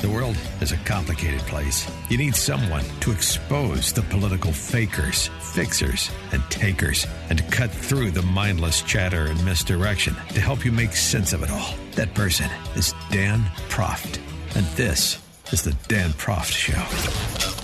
The world is a complicated place. You need someone to expose the political fakers, fixers, and takers, and to cut through the mindless chatter and misdirection to help you make sense of it all. That person is Dan Proft. And this is the Dan Proft Show.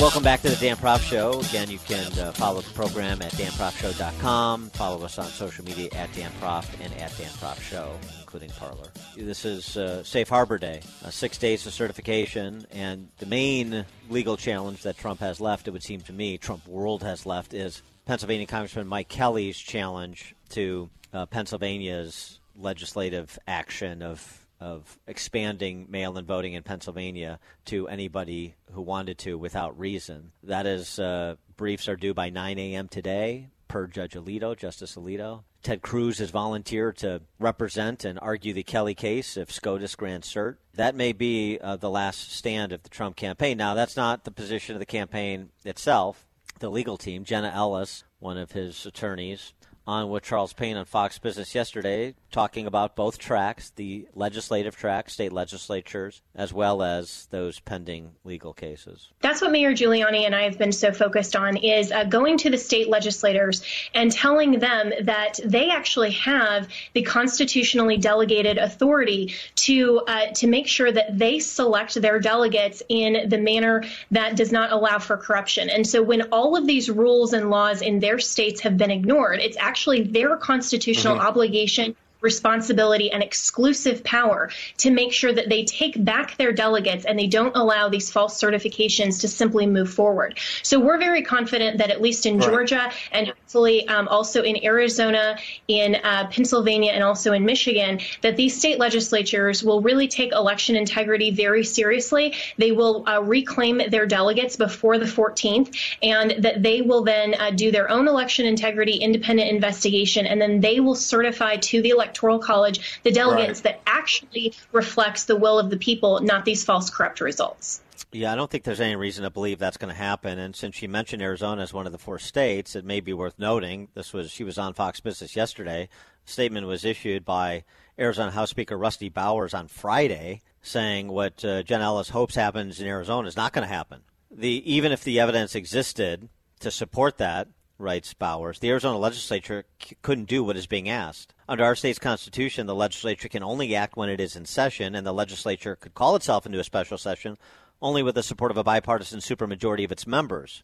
Welcome back to the Dan Proft Show. Again, you can uh, follow the program at danproftshow.com. Follow us on social media at Dan and at Dan Show, including Parler. This is uh, Safe Harbor Day, uh, six days of certification, and the main legal challenge that Trump has left, it would seem to me, Trump World has left, is Pennsylvania Congressman Mike Kelly's challenge to uh, Pennsylvania's legislative action of of expanding mail-in voting in Pennsylvania to anybody who wanted to without reason. That is, uh, briefs are due by 9 a.m. today per Judge Alito, Justice Alito. Ted Cruz has volunteered to represent and argue the Kelly case if SCOTUS grants cert. That may be uh, the last stand of the Trump campaign. Now, that's not the position of the campaign itself. The legal team, Jenna Ellis, one of his attorneys, on with Charles Payne on Fox Business yesterday, talking about both tracks the legislative track, state legislatures, as well as those pending legal cases. That's what Mayor Giuliani and I have been so focused on is uh, going to the state legislators and telling them that they actually have the constitutionally delegated authority to uh, to make sure that they select their delegates in the manner that does not allow for corruption. And so when all of these rules and laws in their states have been ignored, it's actually actually their constitutional mm-hmm. obligation responsibility and exclusive power to make sure that they take back their delegates and they don't allow these false certifications to simply move forward. So we're very confident that at least in right. Georgia and hopefully um, also in Arizona, in uh, Pennsylvania, and also in Michigan, that these state legislatures will really take election integrity very seriously. They will uh, reclaim their delegates before the 14th, and that they will then uh, do their own election integrity independent investigation, and then they will certify to the election Electoral College the delegates right. that actually reflects the will of the people, not these false corrupt results. Yeah, I don't think there's any reason to believe that's going to happen. And since you mentioned Arizona as one of the four states, it may be worth noting. This was she was on Fox Business yesterday. A statement was issued by Arizona House Speaker Rusty Bowers on Friday, saying what uh, Jen Ellis hopes happens in Arizona is not going to happen. The even if the evidence existed to support that, writes Bowers, the Arizona legislature c- couldn't do what is being asked. Under our state's constitution, the legislature can only act when it is in session, and the legislature could call itself into a special session only with the support of a bipartisan supermajority of its members.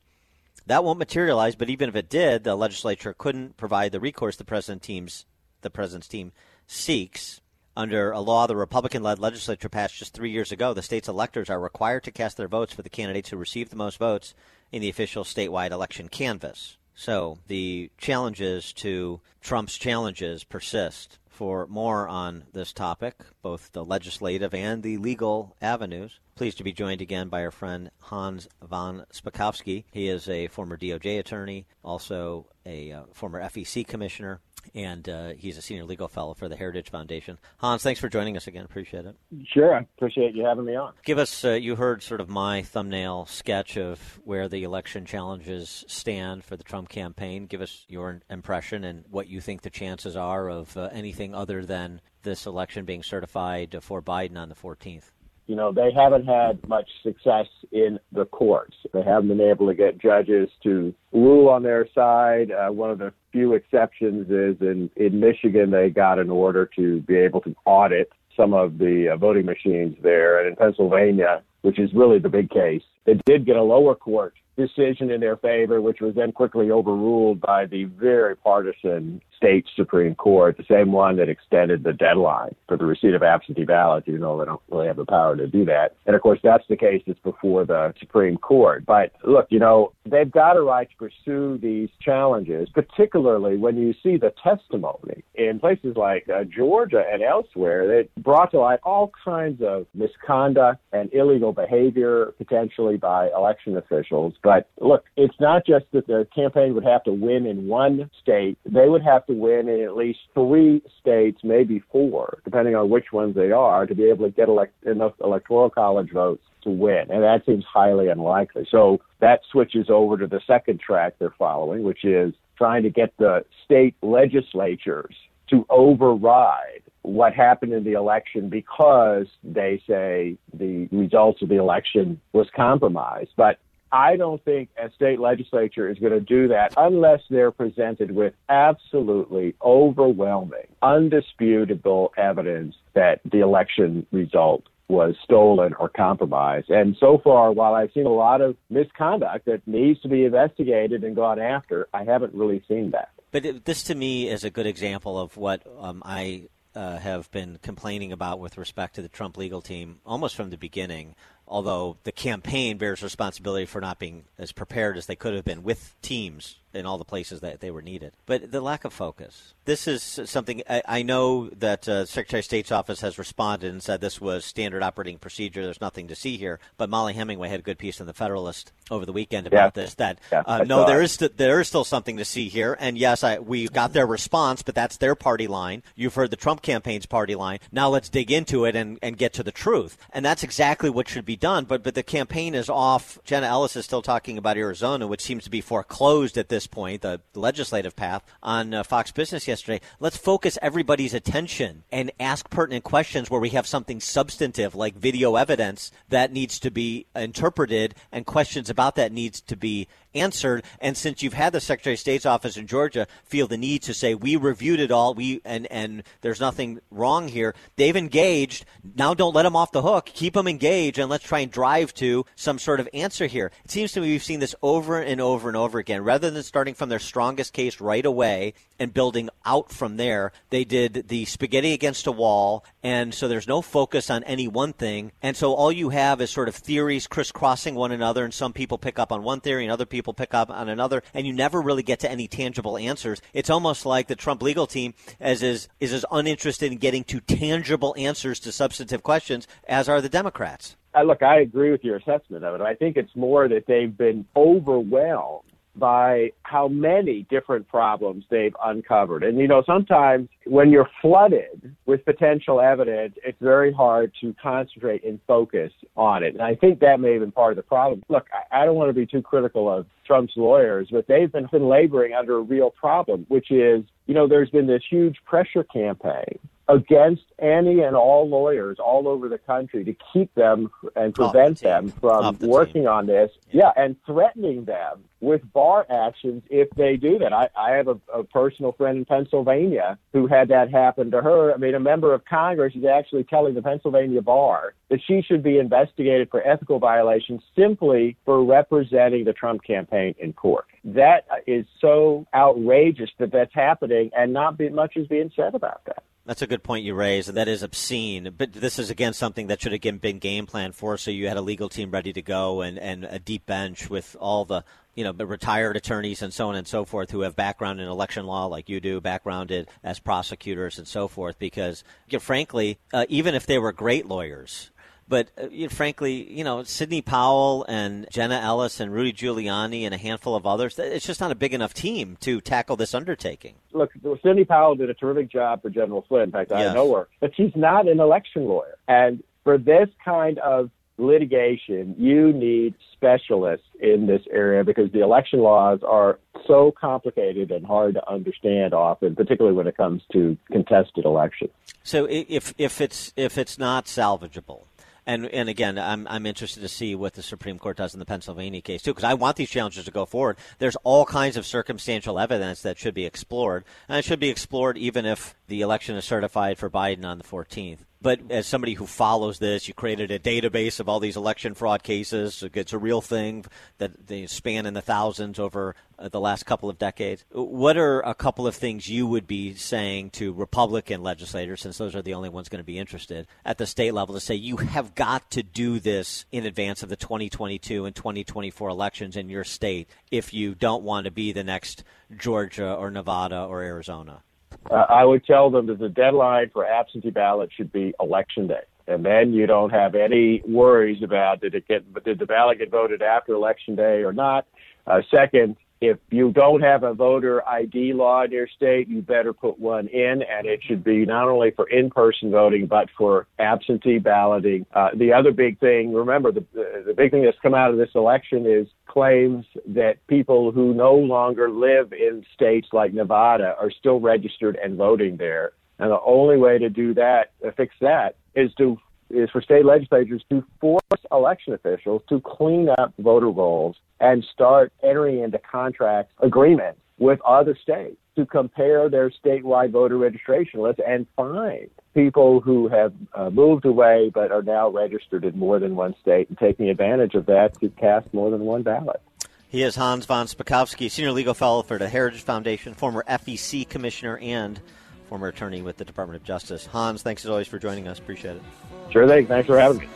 That won't materialize, but even if it did, the legislature couldn't provide the recourse the president team's the president's team seeks. Under a law the Republican led legislature passed just three years ago, the state's electors are required to cast their votes for the candidates who receive the most votes in the official statewide election canvass. So the challenges to Trump's challenges persist. For more on this topic, both the legislative and the legal avenues, pleased to be joined again by our friend Hans von Spakovsky. He is a former DOJ attorney, also a uh, former FEC commissioner, and uh, he's a senior legal fellow for the Heritage Foundation. Hans, thanks for joining us again. Appreciate it. Sure, I appreciate you having me on. Give us, uh, you heard sort of my thumbnail sketch of where the election challenges stand for the Trump campaign. Give us your impression and what you think the chances are of uh, anything other than this election being certified for Biden on the 14th you know, they haven't had much success in the courts. They haven't been able to get judges to rule on their side. Uh, one of the few exceptions is in, in Michigan, they got an order to be able to audit some of the uh, voting machines there. And in Pennsylvania, which is really the big case. They did get a lower court decision in their favor, which was then quickly overruled by the very partisan state Supreme Court, the same one that extended the deadline for the receipt of absentee ballots, even though they don't really have the power to do that. And of course, that's the case that's before the Supreme Court. But look, you know, they've got a right to pursue these challenges, particularly when you see the testimony in places like uh, Georgia and elsewhere that brought to light all kinds of misconduct and illegal behavior potentially by election officials. But look, it's not just that the campaign would have to win in one state, they would have to win in at least three states, maybe four, depending on which ones they are, to be able to get elect- enough electoral college votes to win. And that seems highly unlikely. So that switches over to the second track they're following, which is trying to get the state legislatures to override what happened in the election because they say the results of the election was compromised. But I don't think a state legislature is going to do that unless they're presented with absolutely overwhelming, undisputable evidence that the election result was stolen or compromised. And so far, while I've seen a lot of misconduct that needs to be investigated and gone after, I haven't really seen that. But this to me is a good example of what um, I uh, have been complaining about with respect to the Trump legal team almost from the beginning although the campaign bears responsibility for not being as prepared as they could have been with teams in all the places that they were needed. But the lack of focus. This is something I, I know that uh, Secretary of State's office has responded and said this was standard operating procedure. There's nothing to see here. But Mollie Hemingway had a good piece in the Federalist over the weekend about yeah. this. That yeah, uh, no, there is st- there is still something to see here. And yes, I, we got their response, but that's their party line. You've heard the Trump campaign's party line. Now let's dig into it and, and get to the truth. And that's exactly what should be done. But but the campaign is off. Jenna Ellis is still talking about Arizona, which seems to be foreclosed at this point. The legislative path on uh, Fox Business yesterday. Let's focus everybody's attention and ask pertinent questions where we have something substantive like video evidence that needs to be interpreted and questions about that needs to be answered. And since you've had the Secretary of State's office in Georgia feel the need to say we reviewed it all, we and and there's nothing wrong here, they've engaged. Now don't let them off the hook. Keep them engaged, and let's try and drive to some sort of answer here. It seems to me we've seen this over and over and over again. Rather than starting from their strongest case right away and building out from there, they did the spaghetti against a wall, and so there's no focus on any one thing, and so all you have is sort of theories crisscrossing one another, and some people pick up on one theory and other people people pick up on another, and you never really get to any tangible answers. It's almost like the Trump legal team as is is as uninterested in getting to tangible answers to substantive questions as are the Democrats. Uh, look, I agree with your assessment of it. I think it's more that they've been overwhelmed by how many different problems they've uncovered. And, you know, sometimes when you're flooded with potential evidence, it's very hard to concentrate and focus on it. And I think that may have been part of the problem. Look, I, don't want to be too critical of Trump's lawyers, but they've been laboring under a real problem, which is, you know, there's been this huge pressure campaign against any and all lawyers all over the country to keep them and prevent the them from the working team. on this. Yeah. yeah. and threatening them with bar actions if they do that. I, I have a, a personal friend in Pennsylvania who had that happen to her. I mean, a member of Congress is actually telling the Pennsylvania bar that she should be investigated for ethical violations simply for representing the Trump campaign in court. That is so outrageous that that's happening, and not be, much is being said about that. That's a good point you raise. That is obscene. But this is, again, something that should have been game planned for. So you had a legal team ready to go and, and a deep bench with all the you know, retired attorneys and so on and so forth who have background in election law like you do, backgrounded as prosecutors and so forth. Because, you know, frankly, uh, even if they were great lawyers, but uh, you know, frankly, you know, Sidney Powell and Jenna Ellis and Rudy Giuliani and a handful of others, it's just not a big enough team to tackle this undertaking. Look, Sidney Powell did a terrific job for General Flynn. In fact, I yes. know her, but she's not an election lawyer. And for this kind of litigation, you need specialists in this area because the election laws are so complicated and hard to understand often, particularly when it comes to contested elections. So if if it's if it's not salvageable, and and again, I'm I'm interested to see what the Supreme Court does in the Pennsylvania case too, because I want these challenges to go forward. There's all kinds of circumstantial evidence that should be explored, and it should be explored even if the election is certified for Biden on the 14th. But as somebody who follows this, you created a database of all these election fraud cases. It's a real thing that they span in the thousands over uh, the last couple of decades. What are a couple of things you would be saying to Republican legislators, since those are the only ones going to be interested at the state level, to say you have got to do this in advance of the 2022 and 2024 elections in your state if you don't want to be the next Georgia or Nevada or Arizona? Uh, I would tell them that the deadline for absentee ballot should be election day. And then you don't have any worries about did it get did the ballot get voted after election day or not. Uh, second, if you don't have a voter ID law in your state, you better put one in, and it should be not only for in-person voting but for absentee balloting. Uh, the other big thing, remember, the, the big thing that's come out of this election is claims that people who no longer live in states like Nevada are still registered and voting there. And the only way to do that, to fix that, is to is for state legislatures to force election officials to clean up voter rolls and start entering into contract agreements with other states to compare their statewide voter registration lists and find people who have uh, moved away but are now registered in more than one state and taking advantage of that to cast more than one ballot. He is Hans von Spakovsky, Senior Legal Fellow for the Heritage Foundation, former FEC Commissioner, and former attorney with the Department of Justice. Hans, thanks as always for joining us. Appreciate it. Sure thing. Thanks for having me.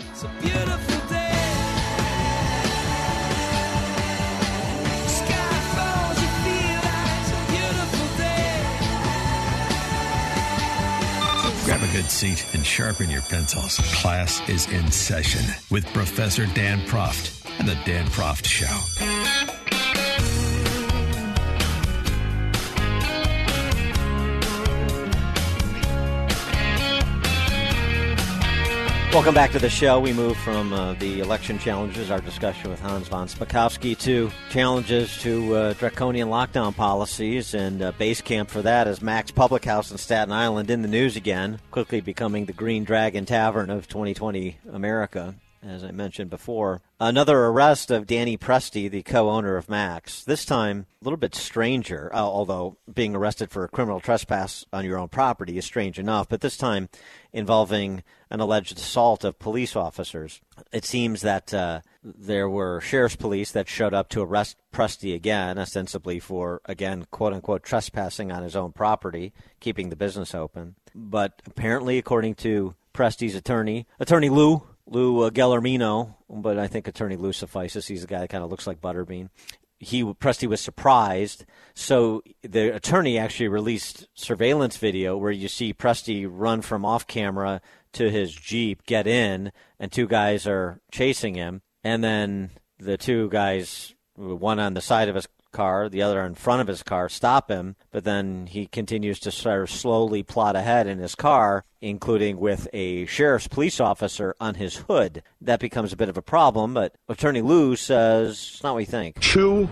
Grab a good seat and sharpen your pencils. Class is in session with Professor Dan Proft and the Dan Proft Show. Welcome back to the show. We move from uh, the election challenges, our discussion with Hans von Spakovsky, to challenges to uh, draconian lockdown policies. And uh, base camp for that is Mac's Public House in Staten Island in the news again, quickly becoming the Green Dragon Tavern of 2020 America as I mentioned before. Another arrest of Danny Presti, the co owner of Mac's, This time, a little bit stranger, uh, although being arrested for a criminal trespass on your own property is strange enough, but this time involving an alleged assault of police officers. It seems that uh, there were sheriff's police that showed up to arrest Presti again, ostensibly for, again, quote unquote, trespassing on his own property, keeping the business open. But apparently, according to Presti's attorney, Attorney Lou, Lou uh, Gelormino, but I think Attorney Lou suffices. He's the guy that kind of looks like Butterbean. He Presti was surprised, so the attorney actually released surveillance video where you see Presti run from off camera to his jeep, get in, and two guys are chasing him, and then the two guys, one on the side of his car, the other in front of his car, stop him, but then he continues to sort of slowly plot ahead in his car, including with a sheriff's police officer on his hood. That becomes a bit of a problem, but Attorney Lou says it's not what we think. Two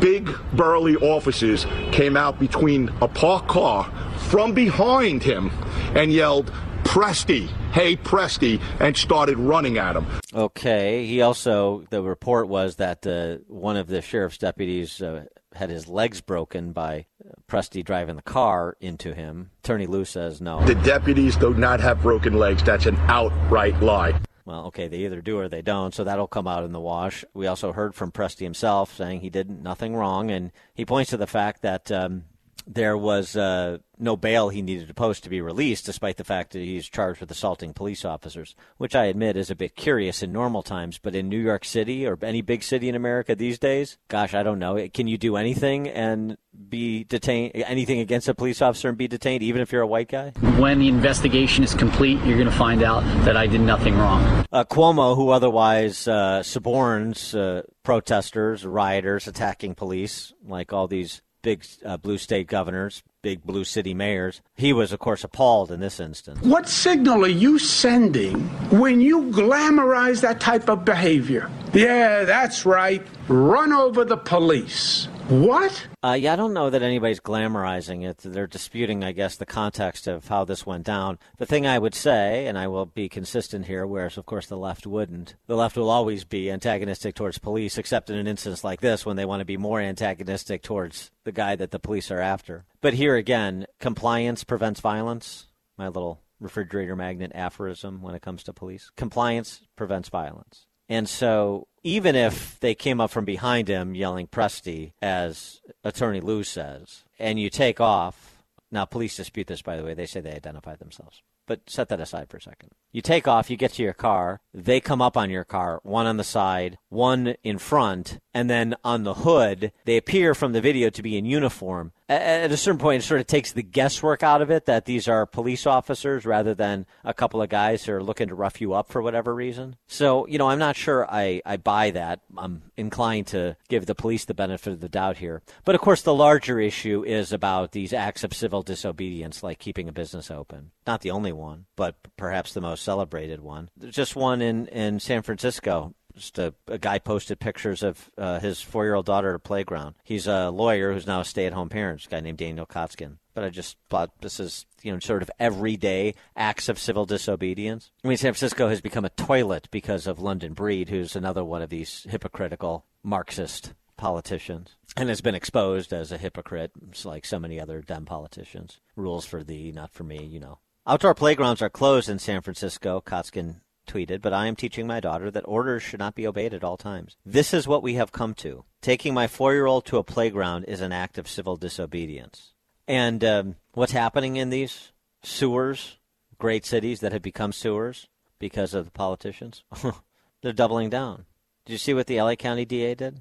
big burly officers came out between a parked car from behind him and yelled, Presti, hey Presti, and started running at him. Okay. He also, the report was that uh, one of the sheriff's deputies uh, had his legs broken by Presti driving the car into him. Attorney Lou says no. The deputies do not have broken legs. That's an outright lie. Well, okay, they either do or they don't, so that'll come out in the wash. We also heard from Presti himself saying he did nothing wrong, and he points to the fact that um, there was uh, no bail he needed to post to be released, despite the fact that he's charged with assaulting police officers, which I admit is a bit curious in normal times. But in New York City or any big city in America these days, gosh, I don't know. Can you do anything and be detained, anything against a police officer and be detained, even if you're a white guy? When the investigation is complete, you're going to find out that I did nothing wrong. Uh, Cuomo, who otherwise uh, suborns uh, protesters, rioters, attacking police, like all these big uh, blue state governors, big blue city mayors. He was, of course, appalled in this instance. What signal are you sending when you glamorize that type of behavior? Yeah, that's right. Run over the police. What? Uh, yeah, I don't know that anybody's glamorizing it. They're disputing, I guess, the context of how this went down. The thing I would say, and I will be consistent here, whereas, of course, the left wouldn't, the left will always be antagonistic towards police, except in an instance like this when they want to be more antagonistic towards the guy that the police are after. But here again, compliance prevents violence. My little refrigerator magnet aphorism when it comes to police. Compliance prevents violence. And so even if they came up from behind him yelling Presti, as Attorney Lou says, and you take off, now police dispute this, by the way, they say they identified themselves. But set that aside for a second. You take off, you get to your car, they come up on your car, one on the side, one in front, and then on the hood, they appear from the video to be in uniform. At a certain point, it sort of takes the guesswork out of it that these are police officers rather than a couple of guys who are looking to rough you up for whatever reason. So, you know, I'm not sure I, I buy that. I'm inclined to give the police the benefit of the doubt here. But of course, the larger issue is about these acts of civil disobedience, like keeping a business open. Not the only one, but perhaps the most celebrated one. There's just one in, in San Francisco just a, a, guy posted pictures of uh, his four year old daughter at a playground. He's a lawyer who's now a stay at home parent, a guy named Daniel Kotzkin. But I just thought this is, you know, sort of everyday acts of civil disobedience. I mean, San Francisco has become a toilet because of London Breed, who's another one of these hypocritical Marxist politicians and has been exposed as a hypocrite, like so many other dumb politicians. Rules for thee, not for me, you know. Outdoor playgrounds are closed in San Francisco, Kotzkin tweeted, but I am teaching my daughter that orders should not be obeyed at all times. This is what we have come to. Taking my four year old to a playground is an act of civil disobedience. And um, what's happening in these sewers, great cities that have become sewers because of the politicians? They're doubling down. Did you see what the LA County DA did?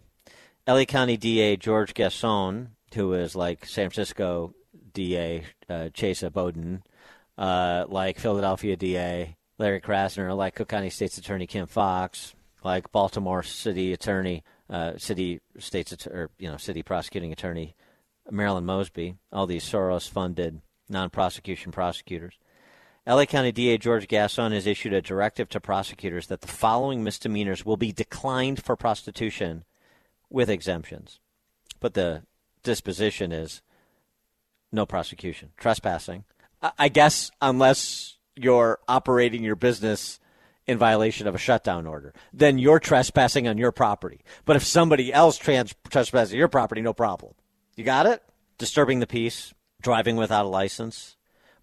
LA County DA George Gascon, who is like San Francisco DA uh, Chesa Boudin, uh, like Philadelphia DA Larry Krasner, like Cook County State's Attorney Kim Foxx, like Baltimore City Attorney, uh, City State's or you know City Prosecuting Attorney Marilyn Mosby, all these Soros-funded non-prosecution prosecutors. LA County DA George Gascon has issued a directive to prosecutors that the following misdemeanors will be declined for prostitution with exemptions. But the disposition is no prosecution. Trespassing. I guess unless you're operating your business in violation of a shutdown order, then you're trespassing on your property. But if somebody else trans- trespasses your property, no problem. You got it? Disturbing the peace, driving without a license,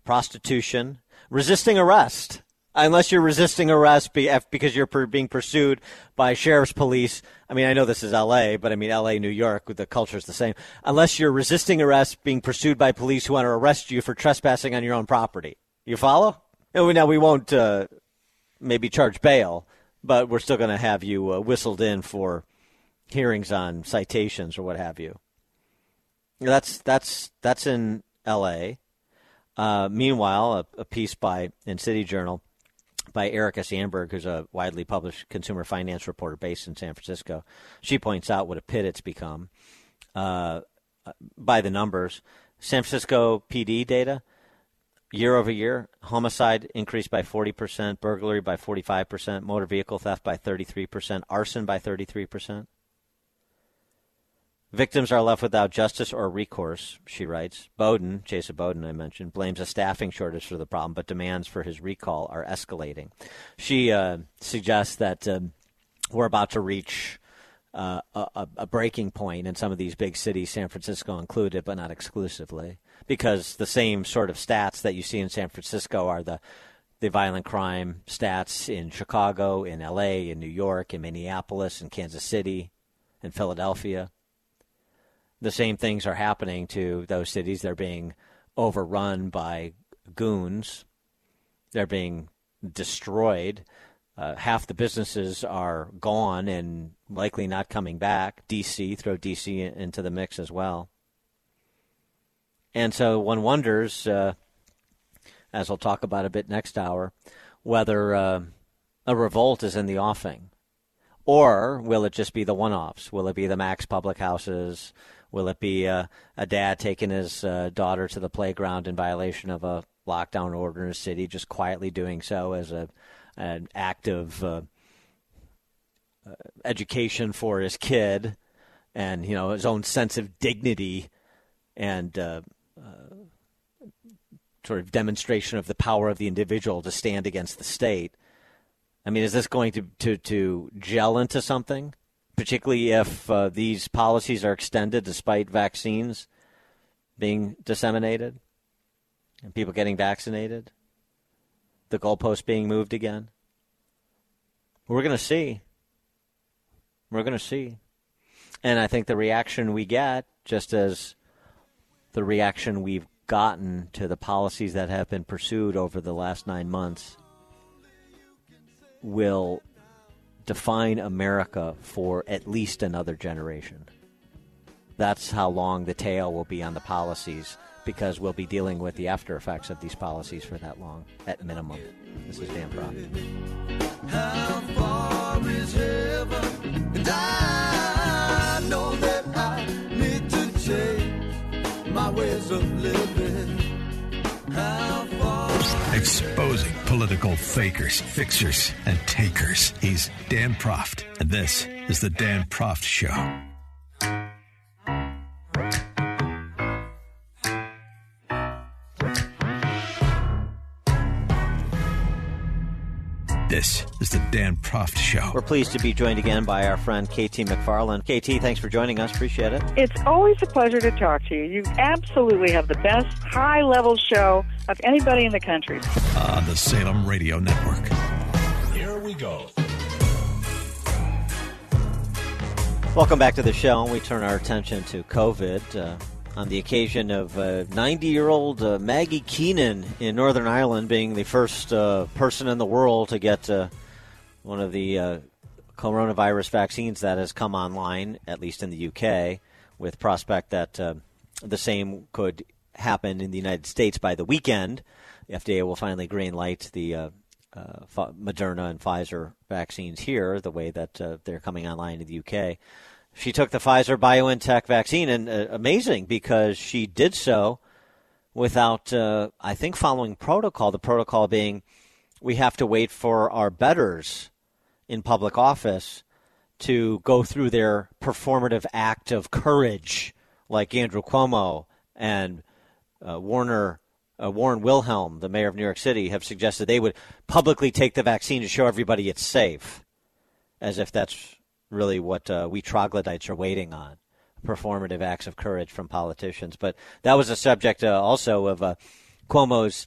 prostitution, resisting arrest. Unless you're resisting arrest because you're being pursued by sheriff's police. I mean, I know this is L.A., but I mean, L.A., New York, the culture is the same. Unless you're resisting arrest, being pursued by police who want to arrest you for trespassing on your own property. You follow? Now we won't uh, maybe charge bail, but we're still going to have you uh, whistled in for hearings on citations or what have you. That's that's that's in L.A. Uh, meanwhile, a, a, piece by in City Journal by Erica Sandberg, who's a widely published consumer finance reporter based in San Francisco, she points out what a pit it's become uh, by the numbers. San Francisco PD data year over year, homicide increased by 40%, burglary by 45%, motor vehicle theft by 33%, arson by 33%. Victims are left without justice or recourse, she writes. Bowden, Chesa Bowden, I mentioned, blames a staffing shortage for the problem, but demands for his recall are escalating. She uh, suggests that um, we're about to reach uh, a, a, breaking point in some of these big cities, San Francisco included, but not exclusively, because the same sort of stats that you see in San Francisco are the the violent crime stats in Chicago, in L.A., in New York, in Minneapolis, in Kansas City, in Philadelphia. The same things are happening to those cities. They're being overrun by goons. They're being destroyed uh, half the businesses are gone and likely not coming back. DC, throw DC into the mix as well. And so one wonders, uh, as I'll talk about a bit next hour, whether uh, a revolt is in the offing. Or will it just be the one offs? Will it be the max public houses? Will it be a, a dad taking his uh, daughter to the playground in violation of a lockdown order in a city, just quietly doing so as a an act of uh, uh, education for his kid and you know his own sense of dignity and uh, uh, sort of demonstration of the power of the individual to stand against the state. I mean, is this going to, to, to gel into something, particularly if uh, these policies are extended despite vaccines being disseminated and people getting vaccinated? the goalpost being moved again? We're going to see. We're going to see. And I think the reaction we get, just as the reaction we've gotten to the policies that have been pursued over the last nine months, will define America for at least another generation. That's how long the tail will be on the policies because we'll be dealing with the after effects of these policies for that long, at minimum. This is Dan Proft. Exposing political fakers, fixers, and takers. He's Dan Proft, and this is the Dan Proft Show. This is the Dan Proft Show. We're pleased to be joined again by our friend KT McFarland. KT, thanks for joining us. Appreciate it. It's always a pleasure to talk to you. You absolutely have the best high level show of anybody in the country. On the Salem Radio Network. Here we go. Welcome back to the show. We turn our attention to COVID. Uh, on the occasion of 90 uh, year old uh, Maggie Keenan in Northern Ireland being the first uh, person in the world to get uh, one of the uh, coronavirus vaccines that has come online, at least in the UK, with prospect that uh, the same could happen in the United States by the weekend. The FDA will finally green light the Moderna and Pfizer vaccines here, the way that they're coming online in the UK she took the Pfizer BioNTech vaccine, and uh, amazing because she did so without, uh, I think, following protocol. The protocol being we have to wait for our betters in public office to go through their performative act of courage, like Andrew Cuomo and uh, Warner. Uh, Warren Wilhelm, the mayor of New York City, have suggested they would publicly take the vaccine to show everybody it's safe, as if that's really what uh, we troglodytes are waiting on performative acts of courage from politicians. But that was a subject uh, also of uh, Cuomo's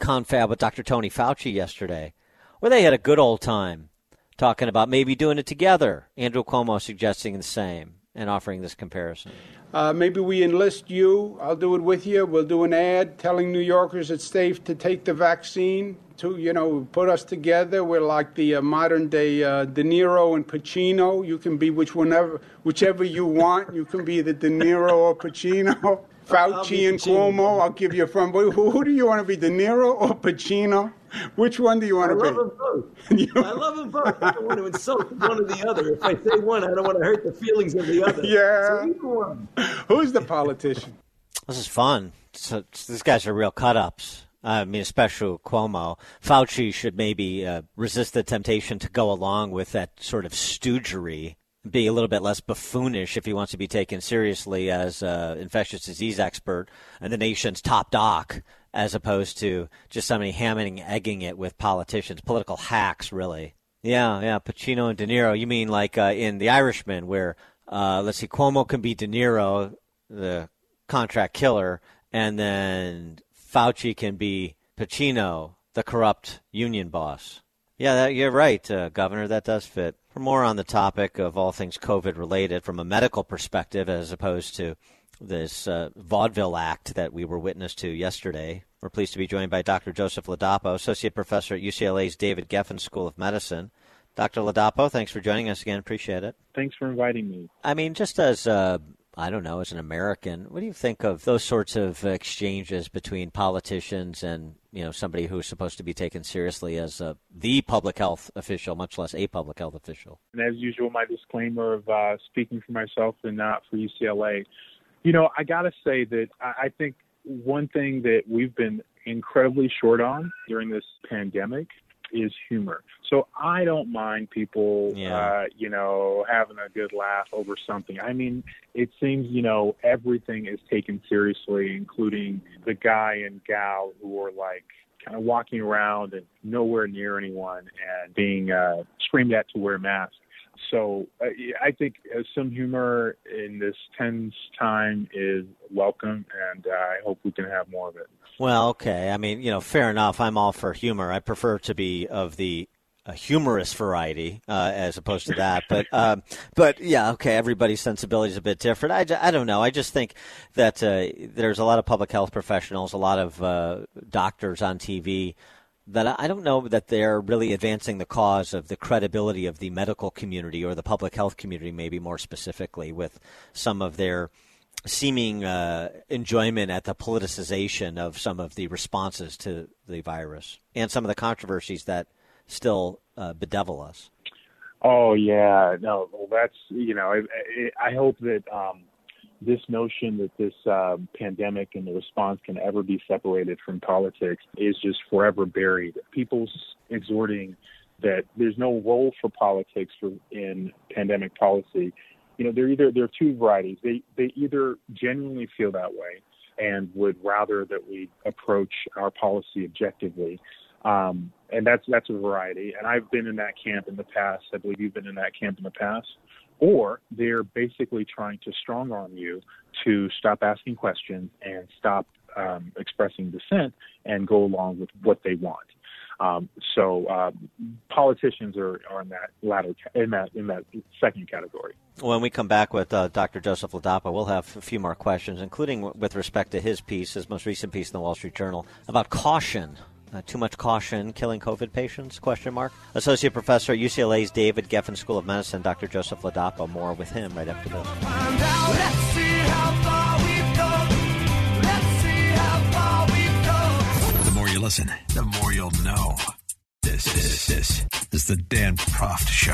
confab with Dr. Tony Fauci yesterday, where they had a good old time talking about maybe doing it together. Andrew Cuomo suggesting the same and offering this comparison. Uh, maybe we enlist you. I'll do it with you. We'll do an ad telling New Yorkers it's safe to take the vaccine to you know put us together. We're like the uh, modern day uh, De Niro and Pacino. You can be which whenever whichever you want. You can be the De Niro or Pacino. Fauci and Cuomo. I'll give you a friend. Who, who do you want to be, De Niro or Pacino? Which one do you want I to love be? them both. I love them both. I don't want to insult one or the other. If I say one, I don't want to hurt the feelings of the other. Yeah. So Who's the politician? This is fun. So, these guys are real cut ups. I mean, especially Cuomo. Fauci should maybe uh, resist the temptation to go along with that sort of stoogery, be a little bit less buffoonish if he wants to be taken seriously as an infectious disease expert and the nation's top doc, as opposed to just somebody hamming, egging it with politicians, political hacks, really. Yeah, yeah, Pacino and De Niro. You mean like uh, in The Irishman, where uh, let's see, Cuomo can be De Niro, the contract killer, and then Fauci can be Pacino, the corrupt union boss. Yeah, that, you're right, uh, Governor. That does fit. For more on the topic of all things COVID related from a medical perspective, as opposed to this uh, vaudeville act that we were witness to yesterday, we're pleased to be joined by Dr. Joseph Ladapo, Associate Professor at UCLA's David Geffen School of Medicine. Dr. Ladapo, thanks for joining us again. Appreciate it. Thanks for inviting me. I mean, just as uh, I don't know, as an American, what do you think of those sorts of exchanges between politicians and you know somebody who's supposed to be taken seriously as the public health official, much less a public health official? And as usual, my disclaimer of uh, speaking for myself and not for UCLA. You know, I got to say that I think one thing that we've been incredibly short on during this pandemic is humor. So I don't mind people, yeah. uh, you know, having a good laugh over something. I mean, it seems, you know, everything is taken seriously, including the guy and gal who are like kind of walking around and nowhere near anyone and being uh, screamed at to wear masks. so uh, I think uh, some humor in this tense time is welcome, and uh, I hope we can have more of it. Well, okay. I mean, you know, fair enough. I'm all for humor. I prefer to be of the a humorous variety uh, as opposed to that. But um, but yeah, okay. Everybody's sensibility is a bit different. I, I don't know. I just think that uh, there's a lot of public health professionals, a lot of uh, doctors on TV that I don't know that they're really advancing the cause of the credibility of the medical community or the public health community, maybe more specifically, with some of their seeming uh, enjoyment at the politicization of some of the responses to the virus and some of the controversies that still uh, bedevil us. Oh yeah, no, well that's you know I, I hope that um, this notion that this uh, pandemic and the response can ever be separated from politics is just forever buried. People's exhorting that there's no role for politics for, in pandemic policy. You know, they're either there are two varieties. They they either genuinely feel that way and would rather that we approach our policy objectively, um, and that's that's a variety. And I've been in that camp in the past. I believe you've been in that camp in the past. Or they're basically trying to strong arm you to stop asking questions and stop um, expressing dissent and go along with what they want. Um, so um, politicians are, are in that latter in that in that second category. When we come back with uh, Dr. Joseph Ladapo, we'll have a few more questions, including with respect to his piece, his most recent piece in the Wall Street Journal about caution uh, too much caution killing COVID patients? Question mark. Associate Professor at UCLA's David Geffen School of Medicine, Dr. Joseph Ladapo. More with him right after this. You listen, the more you'll know. This, this, this is the Dan Proft Show.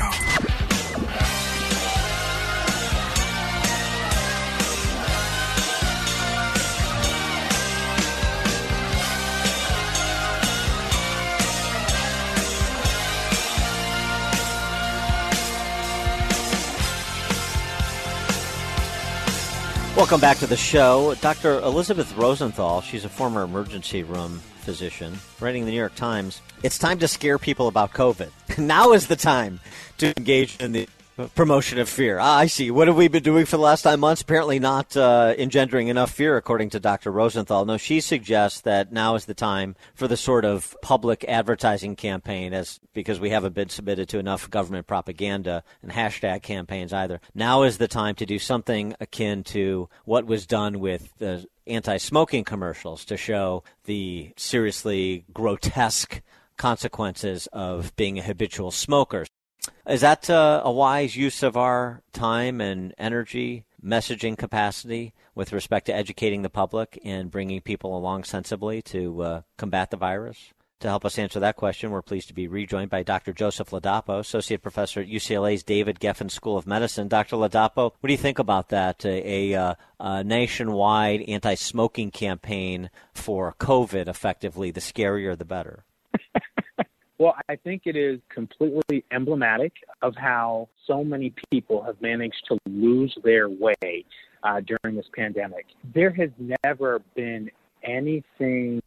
Welcome back to the show. Dr. Elizabeth Rosenthal, she's a former emergency room physician, writing in the New York Times. It's time to scare people about COVID. now is the time to engage in the promotion of fear. Ah, I see. What have we been doing for the last nine months? Apparently not uh, engendering enough fear, according to Dr. Rosenthal. No, she suggests that now is the time for the sort of public advertising campaign, as because we haven't been submitted to enough government propaganda and hashtag campaigns either. Now is the time to do something akin to what was done with the anti-smoking commercials to show the seriously grotesque consequences of being a habitual smoker. Is that uh, a wise use of our time and energy, messaging capacity with respect to educating the public and bringing people along sensibly to uh, combat the virus? To help us answer that question, we're pleased to be rejoined by Dr. Joseph Ladapo, Associate Professor at UCLA's David Geffen School of Medicine. Dr. Ladapo, what do you think about that? A, a, uh, a nationwide anti smoking campaign for COVID, effectively, the scarier the better. Well, I think it is completely emblematic of how so many people have managed to lose their way uh, during this pandemic. There has never been anything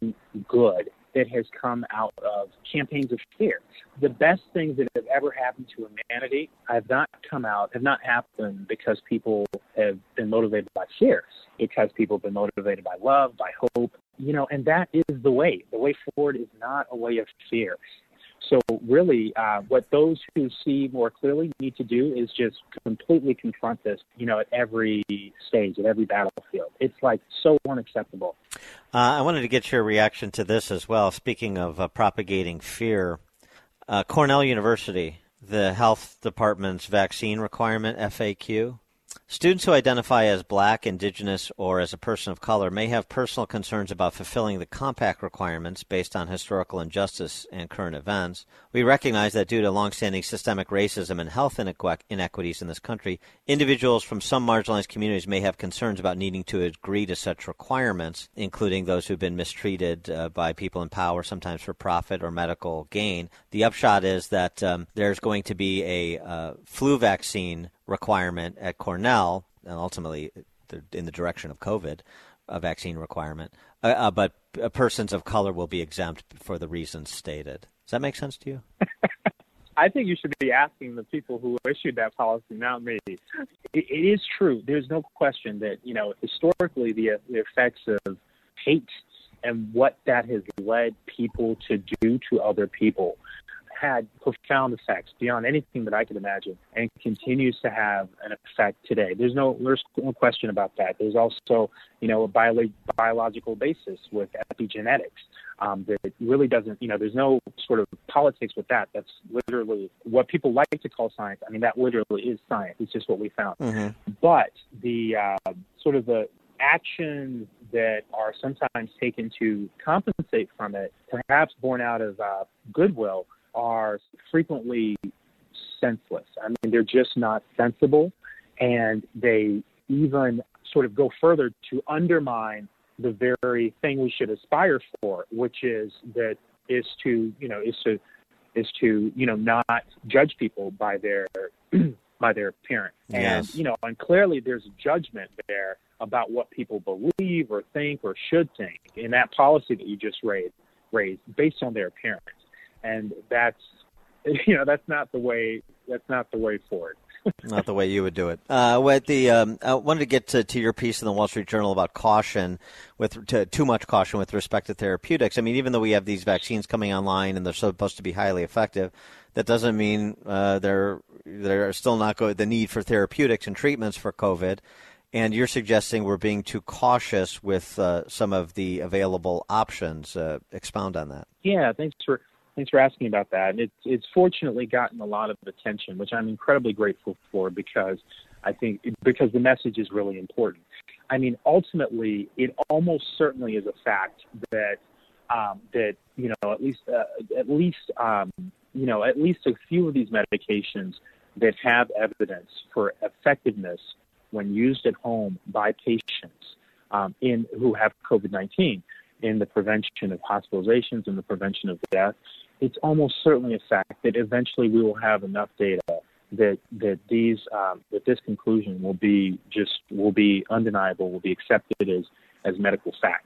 good that has come out of campaigns of fear. The best things that have ever happened to humanity have not come out, have not happened because people have been motivated by fear. Because people have been motivated by love, by hope, you know, and that is the way. The way forward is not a way of fear. So really, uh, what those who see more clearly need to do is just completely confront this, you know, at every stage, at every battlefield. It's like so unacceptable. Uh, I wanted to get your reaction to this as well. Speaking of uh, propagating fear, uh, Cornell University, the health department's vaccine requirement FAQ Students who identify as black, indigenous, or as a person of color may have personal concerns about fulfilling the compact requirements based on historical injustice and current events. We recognize that due to longstanding systemic racism and health inequities in this country, individuals from some marginalized communities may have concerns about needing to agree to such requirements, including those who've been mistreated uh, by people in power, sometimes for profit or medical gain. The upshot is that um, there's going to be a uh, flu vaccine requirement at Cornell, and ultimately in the direction of COVID, a vaccine requirement. Uh, uh, but persons of color will be exempt for the reasons stated. Does that make sense to you? I think you should be asking the people who issued that policy, not me. It, it is true. There's no question that you know historically the, the effects of hate and what that has led people to do to other people had profound effects beyond anything that I could imagine, and continues to have an effect today. There's no there's no question about that. There's also you know a bio- biological basis with epigenetics um, that really doesn't you know there's no sort of politics with that. That's literally what people like to call science. I mean that literally is science. It's just what we found. Mm-hmm. But the uh, sort of the actions that are sometimes taken to compensate from it, perhaps born out of uh, goodwill, are frequently senseless. I mean, they're just not sensible, and they even sort of go further to undermine the very thing we should aspire for, which is that is to you know is to is to you know not judge people by their by their appearance. Yes. And you know, and clearly there's judgment there about what people believe or think or should think in that policy that you just raised raised based on their appearance and that's you know that's not the way that's not the way forward. not the way you would do it. Uh, what the um, I wanted to get to, to, your piece in the Wall Street Journal about caution with to, too much caution with respect to therapeutics. I mean, even though we have these vaccines coming online and they're supposed to be highly effective, that doesn't mean uh, they're they're still not go, the need for therapeutics and treatments for COVID. And you're suggesting we're being too cautious with uh, some of the available options. Uh, expound on that. Yeah, thanks for Thanks for asking about that. It's it's fortunately gotten a lot of attention, which I'm incredibly grateful for because I think because the message is really important. I mean, ultimately, it almost certainly is a fact that um, that you know at least uh, at least um, you know at least a few of these medications that have evidence for effectiveness when used at home by patients um, in who have COVID-19 in the prevention of hospitalizations and the prevention of death it's almost certainly a fact that eventually we will have enough data that that these um, that this conclusion will be just will be undeniable, will be accepted as as medical fact,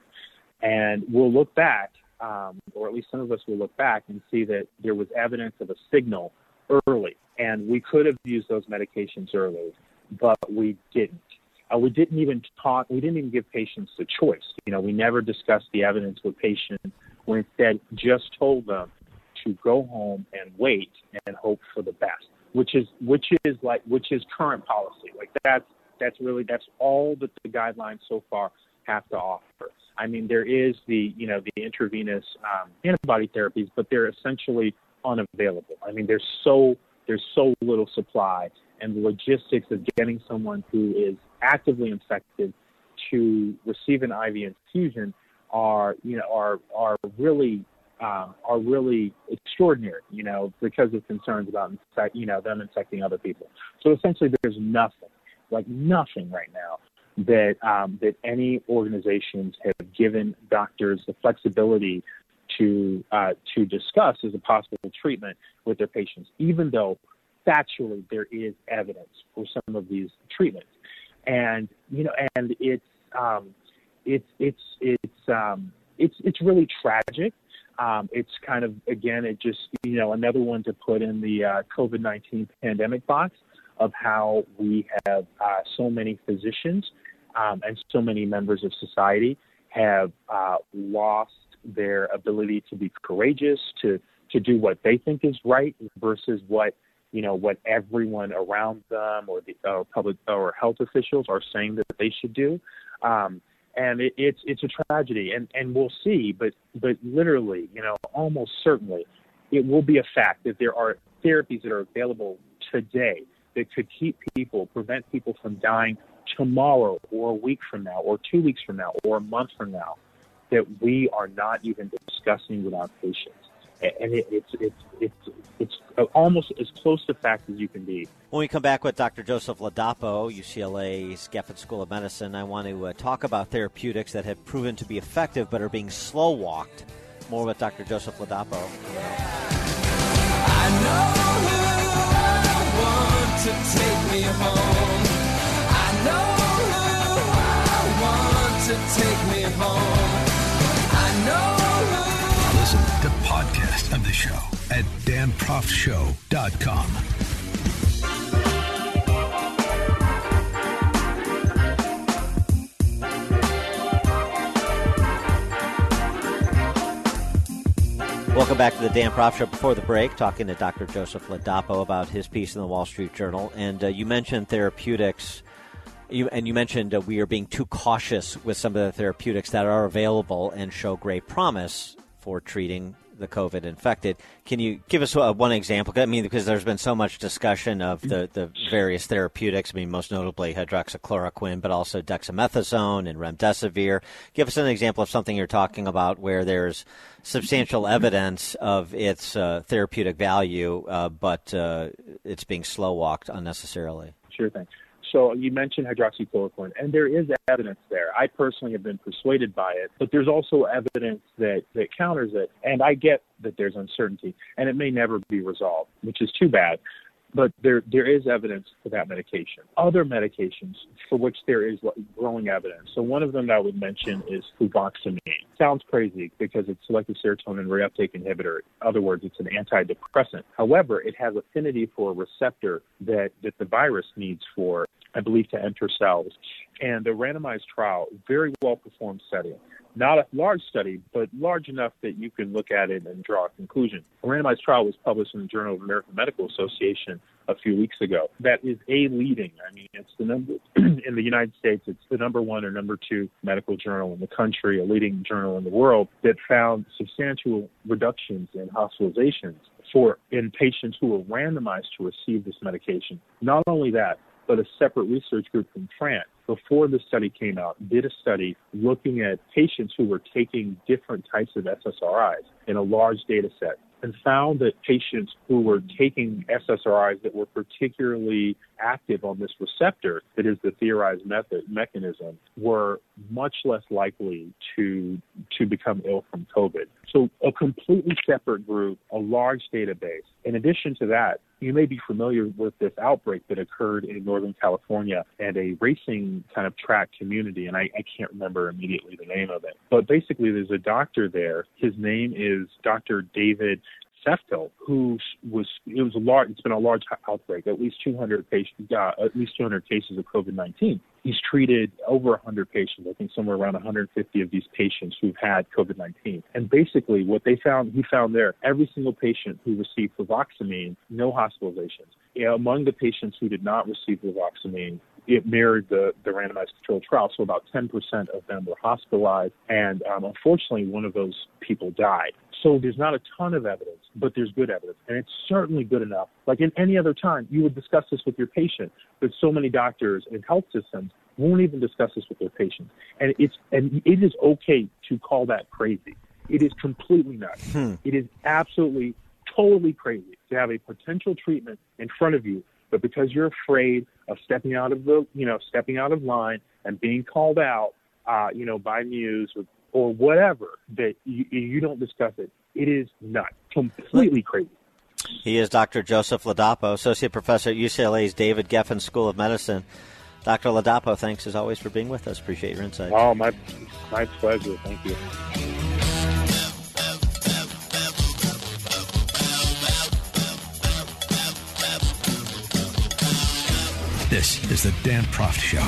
and we'll look back, um, or at least some of us will look back and see that there was evidence of a signal early, and we could have used those medications early, but we didn't. Uh, we didn't even talk. We didn't even give patients the choice. You know, we never discussed the evidence with patients. We instead just told them to go home and wait and hope for the best, which is which is like which is current policy. Like that's that's really that's all that the guidelines so far have to offer. I mean, there is the you know the intravenous um, antibody therapies, but they're essentially unavailable. I mean, there's so there's so little supply, and the logistics of getting someone who is actively infected to receive an IV infusion are you know are are really um, are really extraordinary, you know, because of concerns about infect, you know them infecting other people. So essentially, there's nothing, like nothing right now, that um, that any organizations have given doctors the flexibility to uh, to discuss as a possible treatment with their patients, even though factually there is evidence for some of these treatments, and you know, and it's um, it's it's it's um, it's it's really tragic um, it's kind of again, it just you know another one to put in the uh, COVID nineteen pandemic box of how we have uh, so many physicians um, and so many members of society have uh, lost their ability to be courageous, to to do what they think is right versus what you know what everyone around them or the or public or health officials are saying that they should do. Um, and it, it's it's a tragedy, and and we'll see. But but literally, you know, almost certainly, it will be a fact that there are therapies that are available today that could keep people, prevent people from dying tomorrow, or a week from now, or two weeks from now, or a month from now, that we are not even discussing with our patients and it, it's it's it's it's almost as close to fact as you can be. When we come back with Dr. Joseph Ladapo, UCLA's Geffen School of Medicine, I want to uh, talk about therapeutics that have proven to be effective but are being slow walked. More with Dr. Joseph Ladapo. take podcast of the show. at danproftshow.com. Welcome back to the Dan Proft Show. Before the break, talking to Dr. Joseph Ladapo about his piece in the Wall Street Journal, and uh, you mentioned therapeutics. You, and you mentioned uh, we are being too cautious with some of the therapeutics that are available and show great promise for treating the COVID infected. Can you give us uh, one example? I mean, because there's been so much discussion of the, the various therapeutics. I mean, most notably hydroxychloroquine, but also dexamethasone and remdesivir. Give us an example of something you're talking about where there's substantial evidence of its uh, therapeutic value, uh, but uh, it's being slow walked unnecessarily. Sure thing. So you mentioned hydroxychloroquine, and there is evidence there. I personally have been persuaded by it, but there's also evidence that, that counters it. And I get that there's uncertainty, and it may never be resolved, which is too bad but there there is evidence for that medication. Other medications for which there is growing evidence. So one of them that I would mention is fluvoxamine. Sounds crazy because it's selective serotonin reuptake inhibitor. In other words, it's an antidepressant. However, it has affinity for a receptor that that the virus needs for, I believe, to enter cells. And the randomized trial, very well performed study not a large study, but large enough that you can look at it and draw a conclusion. A randomized trial was published in the Journal of American Medical Association a few weeks ago. That is a leading. I mean, it's the number in the United States. It's the number one or number two medical journal in the country, a leading journal in the world that found substantial reductions in hospitalizations for in patients who were randomized to receive this medication. Not only that, but a separate research group from France before the study came out, did a study looking at patients who were taking different types of SSRIs in a large data set and found that patients who were taking SSRIs that were particularly active on this receptor, that is the theorized method mechanism, were much less likely to to become ill from COVID. So a completely separate group, a large database. In addition to that, you may be familiar with this outbreak that occurred in Northern California and a racing kind of track community, and I, I can't remember immediately the name of it. But basically, there's a doctor there. His name is Dr. David Seftel, who was it was a large. It's been a large outbreak. At least 200 patients, uh, at least 200 cases of COVID-19. He's treated over 100 patients. I think somewhere around 150 of these patients who've had COVID-19. And basically, what they found, he found there, every single patient who received fluvoxamine, no hospitalizations. Among the patients who did not receive fluvoxamine, it mirrored the, the randomized controlled trial. So about 10% of them were hospitalized. And um, unfortunately, one of those people died. So there's not a ton of evidence, but there's good evidence. And it's certainly good enough. Like in any other time, you would discuss this with your patient, but so many doctors and health systems won't even discuss this with their patients. And it's and it is okay to call that crazy. It is completely nuts. Hmm. It is absolutely totally crazy to have a potential treatment in front of you, but because you're afraid of stepping out of the you know stepping out of line and being called out, uh, you know, by news or, or whatever, that you, you don't discuss it. It is nuts, completely crazy. He is Dr. Joseph Ladapo, Associate Professor at UCLA's David Geffen School of Medicine. Dr. Ladapo, thanks as always for being with us. Appreciate your insight. Oh, my, my pleasure. Thank you. This is the Dan Proft Show.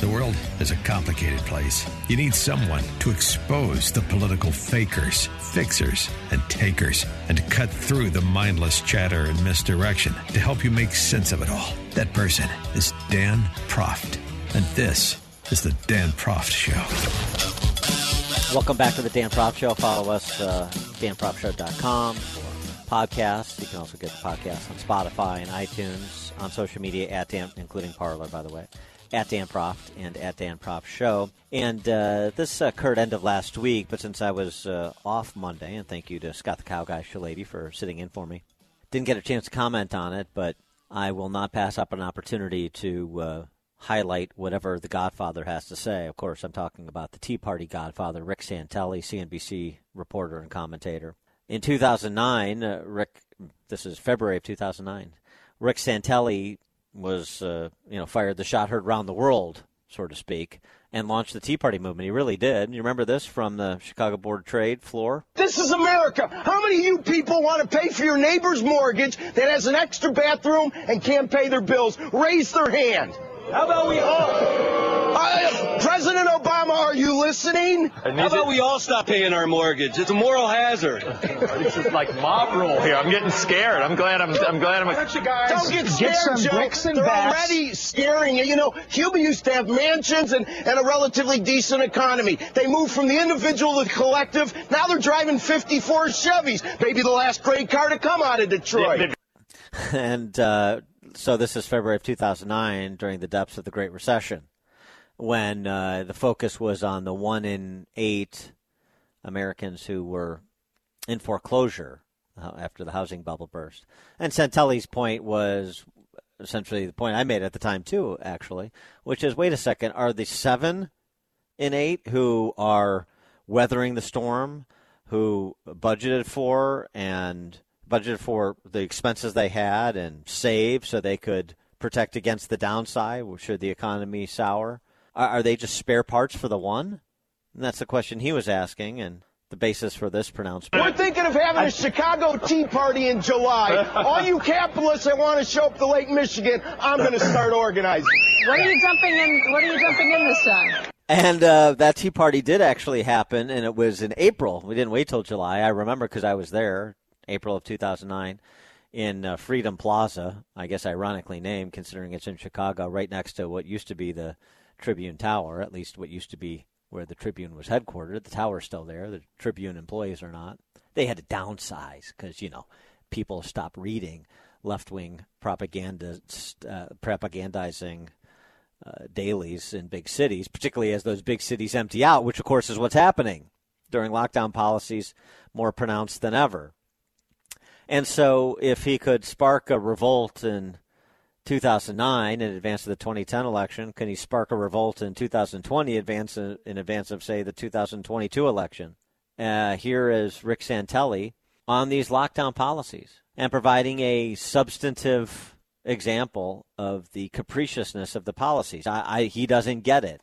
The world is a complicated place. You need someone to expose the political fakers, fixers, and takers, and to cut through the mindless chatter and misdirection to help you make sense of it all. That person is Dan Proft. And this is the Dan Proft Show. Welcome back to the Dan Proft Show. Follow us, uh, danproftshow.com for podcasts. You can also get the podcast on Spotify and iTunes, on social media at Dan, including Parler, by the way, at Dan Proft and at Dan Proft Show. And uh, this occurred end of last week, but since I was uh, off Monday, and thank you to Scott the Cow Guy Shilady for sitting in for me, didn't get a chance to comment on it, but I will not pass up an opportunity to uh, highlight whatever the Godfather has to say. Of course, I'm talking about the Tea Party Godfather, Rick Santelli, CNBC reporter and commentator. In 2009, uh, Rick, this is February of 2009, Rick Santelli was, uh, you know, fired the shot heard round the world, so to speak, and launched the Tea Party movement. He really did. You remember this from the Chicago Board of Trade floor? This is America. How many of you people want to pay for your neighbor's mortgage that has an extra bathroom and can't pay their bills? Raise their hand. How about we all? Uh, President Obama, are you listening? How about we all stop paying our mortgage? It's a moral hazard. this is like mob rule here. I'm getting scared. I'm glad I'm. I'm glad I'm. Don't get scared, Get some Joe. bricks and They're bats. already scaring you. You know, Cuba used to have mansions and, and a relatively decent economy. They moved from the individual to the collective. Now they're driving 54 Chevys. Maybe the last great car to come out of Detroit. and uh, so this is February of 2009 during the depths of the Great Recession, when uh, the focus was on the one in eight Americans who were in foreclosure uh, after the housing bubble burst. And Santelli's point was essentially the point I made at the time too, actually, which is wait a second, are the seven in eight who are weathering the storm, who budgeted for and budgeted for the expenses they had and saved so they could protect against the downside should the economy sour? Are, are they just spare parts for the one? And that's the question he was asking, and the basis for this pronouncement. We're thinking of having a Chicago Tea Party in July. All you capitalists that want to show up to Lake Michigan, I'm going to start organizing. What are you jumping in? What are you jumping in this time? And uh, that Tea Party did actually happen, and it was in April. We didn't wait till July. I remember because I was there, April of 2009, in uh, Freedom Plaza. I guess ironically named, considering it's in Chicago, right next to what used to be the Tribune Tower, at least what used to be where the Tribune was headquartered. The tower's still there. The Tribune employees are not. They had to downsize because you know people stopped reading left-wing propaganda, uh, propagandizing uh, dailies in big cities, particularly as those big cities empty out, which of course is what's happening during lockdown policies, more pronounced than ever. And so, if he could spark a revolt in 2009 in advance of the 2010 election, can he spark a revolt in 2020 advance in advance of, say, the 2022 election? Uh, here is Rick Santelli on these lockdown policies and providing a substantive example of the capriciousness of the policies. I, I, he doesn't get it.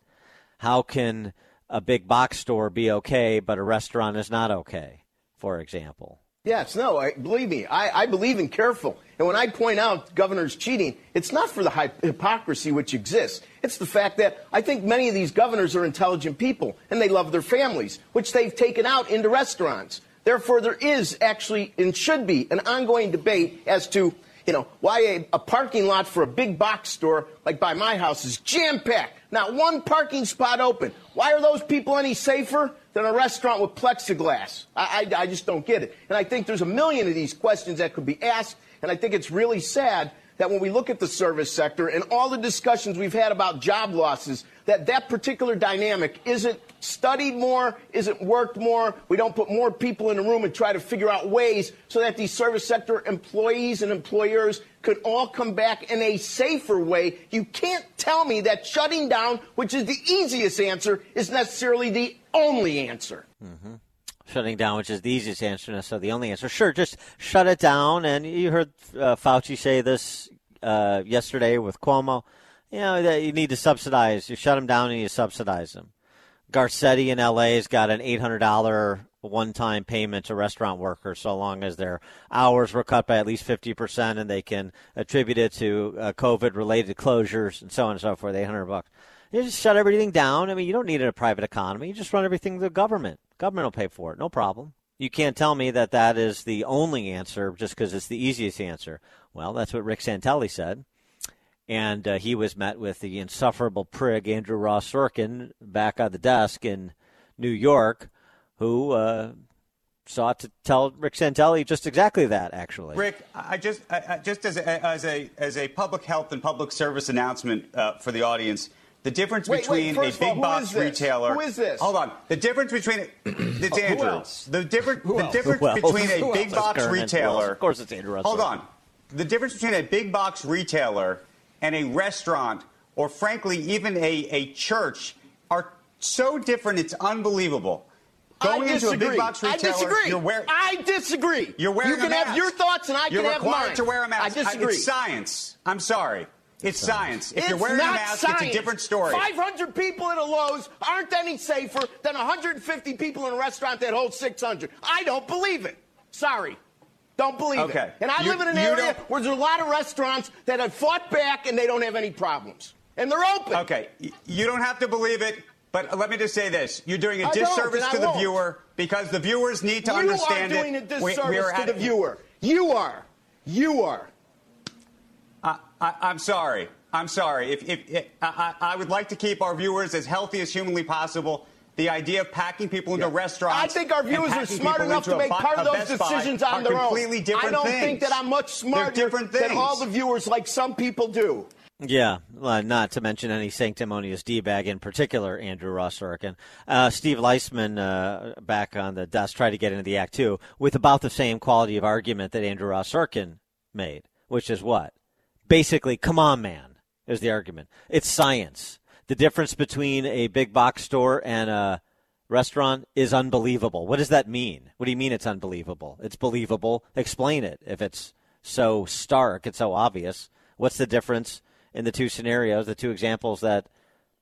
How can a big box store be okay, but a restaurant is not okay, for example? Yes, no, I, believe me, I, I believe in careful. And when I point out governors cheating, it's not for the hypocrisy which exists. It's the fact that I think many of these governors are intelligent people and they love their families, which they've taken out into restaurants. Therefore, there is actually and should be an ongoing debate as to you know, why a, a, parking lot for a big box store like by my house is jam packed. Not one parking spot open. Why are those people any safer than a restaurant with plexiglass? I, I, I just don't get it. And I think there's a million of these questions that could be asked. And I think it's really sad that when we look at the service sector and all the discussions we've had about job losses, that that particular dynamic isn't studied more, isn't worked more. We don't put more people in the room and try to figure out ways so that these service sector employees and employers could all come back in a safer way. You can't tell me that shutting down, which is the easiest answer, is necessarily the only answer. Mm-hmm. Shutting down, which is the easiest answer, so the only answer. Sure, just shut it down. And you heard uh, Fauci say this uh, yesterday with Cuomo. You know that you need to subsidize. You shut them down and you subsidize them. Garcetti in LA has got an eight hundred dollar one time payment to restaurant workers so long as their hours were cut by at least fifty percent and they can attribute it to uh, COVID related closures and so on and so forth. Eight hundred bucks. You just shut everything down. I mean, you don't need a private economy. You just run everything to the government. Government will pay for it. No problem. You can't tell me that that is the only answer just because it's the easiest answer. Well, that's what Rick Santelli said and uh, he was met with the insufferable prig Andrew Ross Sorkin back on the desk in New York, who uh, sought to tell Rick Santelli just exactly that. Actually, Rick, I just I, just as a, as a as a public health and public service announcement uh, for the audience. The difference wait, between wait, a big all, box retailer. Who is this? Hold on. The difference between it's Andrew. else? The difference the difference between a big box retailer. Of course, it's Andrew Russell. Hold on. The difference between a big box retailer and a restaurant, or frankly, even a, a church, are so different. It's unbelievable. Going into a big box I retailer, disagree. you're wearing. I disagree. You're wearing a mask. You can have your thoughts and I You're can have required mine. to wear a mask. I disagree. It's science. I'm sorry. It's science. If it's you're wearing a mask, science. it's a different story. 500 people at a Lowe's aren't any safer than 150 people in a restaurant that holds 600. I don't believe it. Sorry. Don't believe Okay. it. And I You- live in an area where there's a lot of restaurants that have fought back and they don't have any problems. And they're open. Okay, you don't have to believe it, but let me just say this: you're doing a I disservice to the won't. viewer because the viewers need to you understand it. You are doing a disservice we are to the viewer. You are. You are. I, I, I'm sorry. I'm sorry. If, if, if I, I I would like to keep our viewers as healthy as humanly possible. The idea of packing people into restaurants. I think our viewers are smart enough to make a, part of those decisions on their own. different I don't things. think that I'm much smarter different than all the viewers like some people do. Yeah, well, not to mention any sanctimonious d-bag in particular, Andrew Ross Sorkin. Uh, Steve Liesman, uh, back on the desk, tried to get into the act too, with about the same quality of argument that Andrew Ross Sorkin made, which is what? Basically, come on, man, is the argument. It's science. The difference between a big box store and a restaurant is unbelievable. What does that mean? What do you mean it's unbelievable? It's believable. Explain it. If it's so stark, it's so obvious. What's the difference in the two scenarios, the two examples that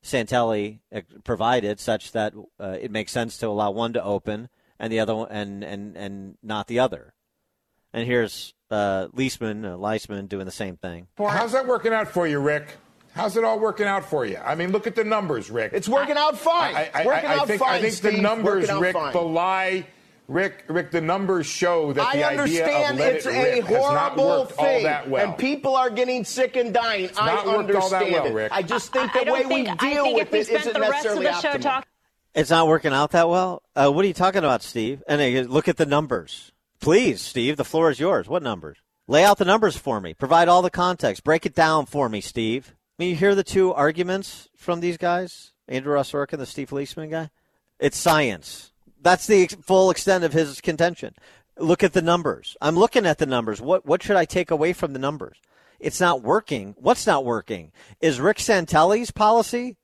Santelli uh, provided, such that uh, it makes sense to allow one to open and the other one, and and and not the other? And here's uh, Liesman, uh, Liesman doing the same thing. How's that working out for you, Rick? How's it all working out for you? I mean, look at the numbers, Rick. It's working out fine. I, I, It's working I, I out think, fine, I think the numbers, Rick, fine. belie. Rick, Rick, the numbers show that I the idea understand of let it's it a rip has not horrible all thing, that well. and people are getting sick and dying. It's I not worked all that understand well, it. Rick. I just think I- I the don't way think- we deal with if we it spent isn't the rest of necessarily the show optimal. talking It's not working out that well. Uh, what are you talking about, Steve? And uh, look at the numbers, please, Steve. The floor is yours. What numbers? Lay out the numbers for me. Provide all the context. Break it down for me, Steve. Mean, you hear the two arguments from these guys, Andrew Ross Sorkin, the Steve Liesman guy. It's science. That's the full extent of his contention. Look at the numbers. I'm looking at the numbers. What what should I take away from the numbers? It's not working. What's not working? Is Rick Santelli's policy?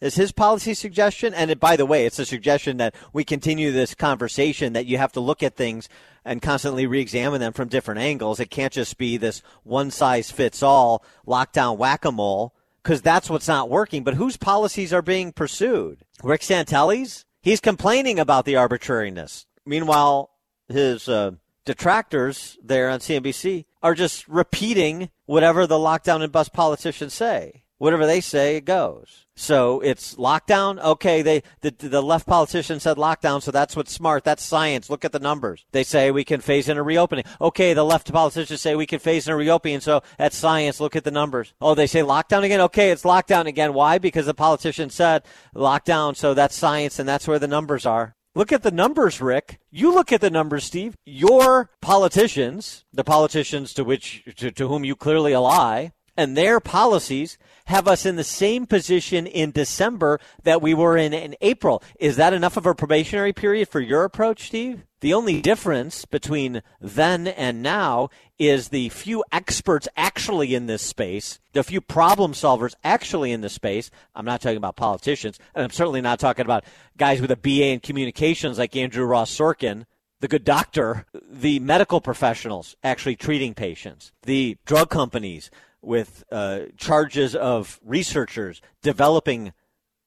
Is his policy suggestion? And it, by the way, it's a suggestion that we continue this conversation that you have to look at things and constantly re-examine them from different angles. It can't just be this one size fits all lockdown whack-a-mole because that's what's not working. But whose policies are being pursued? Rick Santelli's? He's complaining about the arbitrariness. Meanwhile, his uh, detractors there on CNBC are just repeating whatever the lockdown and bust politicians say. Whatever they say, it goes. So it's lockdown. Okay, they the, the left politician said lockdown, so that's what's smart. That's science. Look at the numbers. They say we can phase in a reopening. Okay, the left politicians say we can phase in a reopening, so that's science. Look at the numbers. Oh, they say lockdown again. Okay, it's lockdown again. Why? Because the politician said lockdown, so that's science, and that's where the numbers are. Look at the numbers, Rick. You look at the numbers, Steve. Your politicians, the politicians to which to, to whom you clearly ally, and their policies have us in the same position in December that we were in in April. Is that enough of a probationary period for your approach, Steve? The only difference between then and now is the few experts actually in this space, the few problem solvers actually in this space. I'm not talking about politicians, and I'm certainly not talking about guys with a BA in communications like Andrew Ross Sorkin the good doctor, the medical professionals actually treating patients, the drug companies with uh, charges of researchers developing,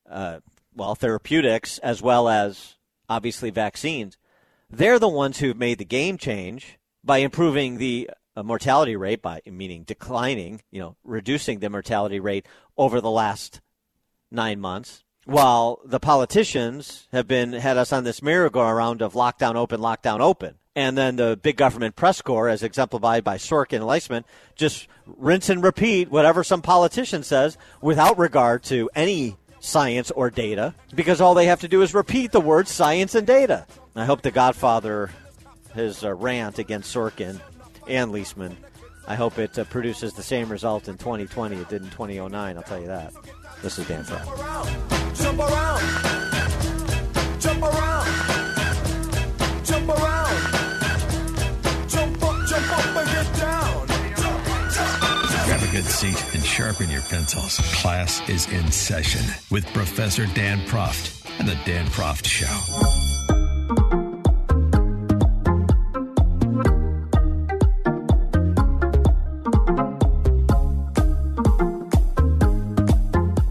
uh, well, therapeutics as well as obviously vaccines. They're the ones who've made the game change by improving the uh, mortality rate, by meaning declining, you know, reducing the mortality rate over the last nine months while the politicians have been had us on this merry-go-round of lockdown open, lockdown open. And then the big government press corps, as exemplified by Sorkin and Liesman, just rinse and repeat whatever some politician says without regard to any science or data, because all they have to do is repeat the words science and data. I hope the Godfather, his uh, rant against Sorkin and Liesman, I hope it uh, produces the same result in 2020 it did in 2009. I'll tell you that. This is Dan Fry. Seat and sharpen your pencils. Class is in session with Professor Dan Proft and the Dan Proft Show.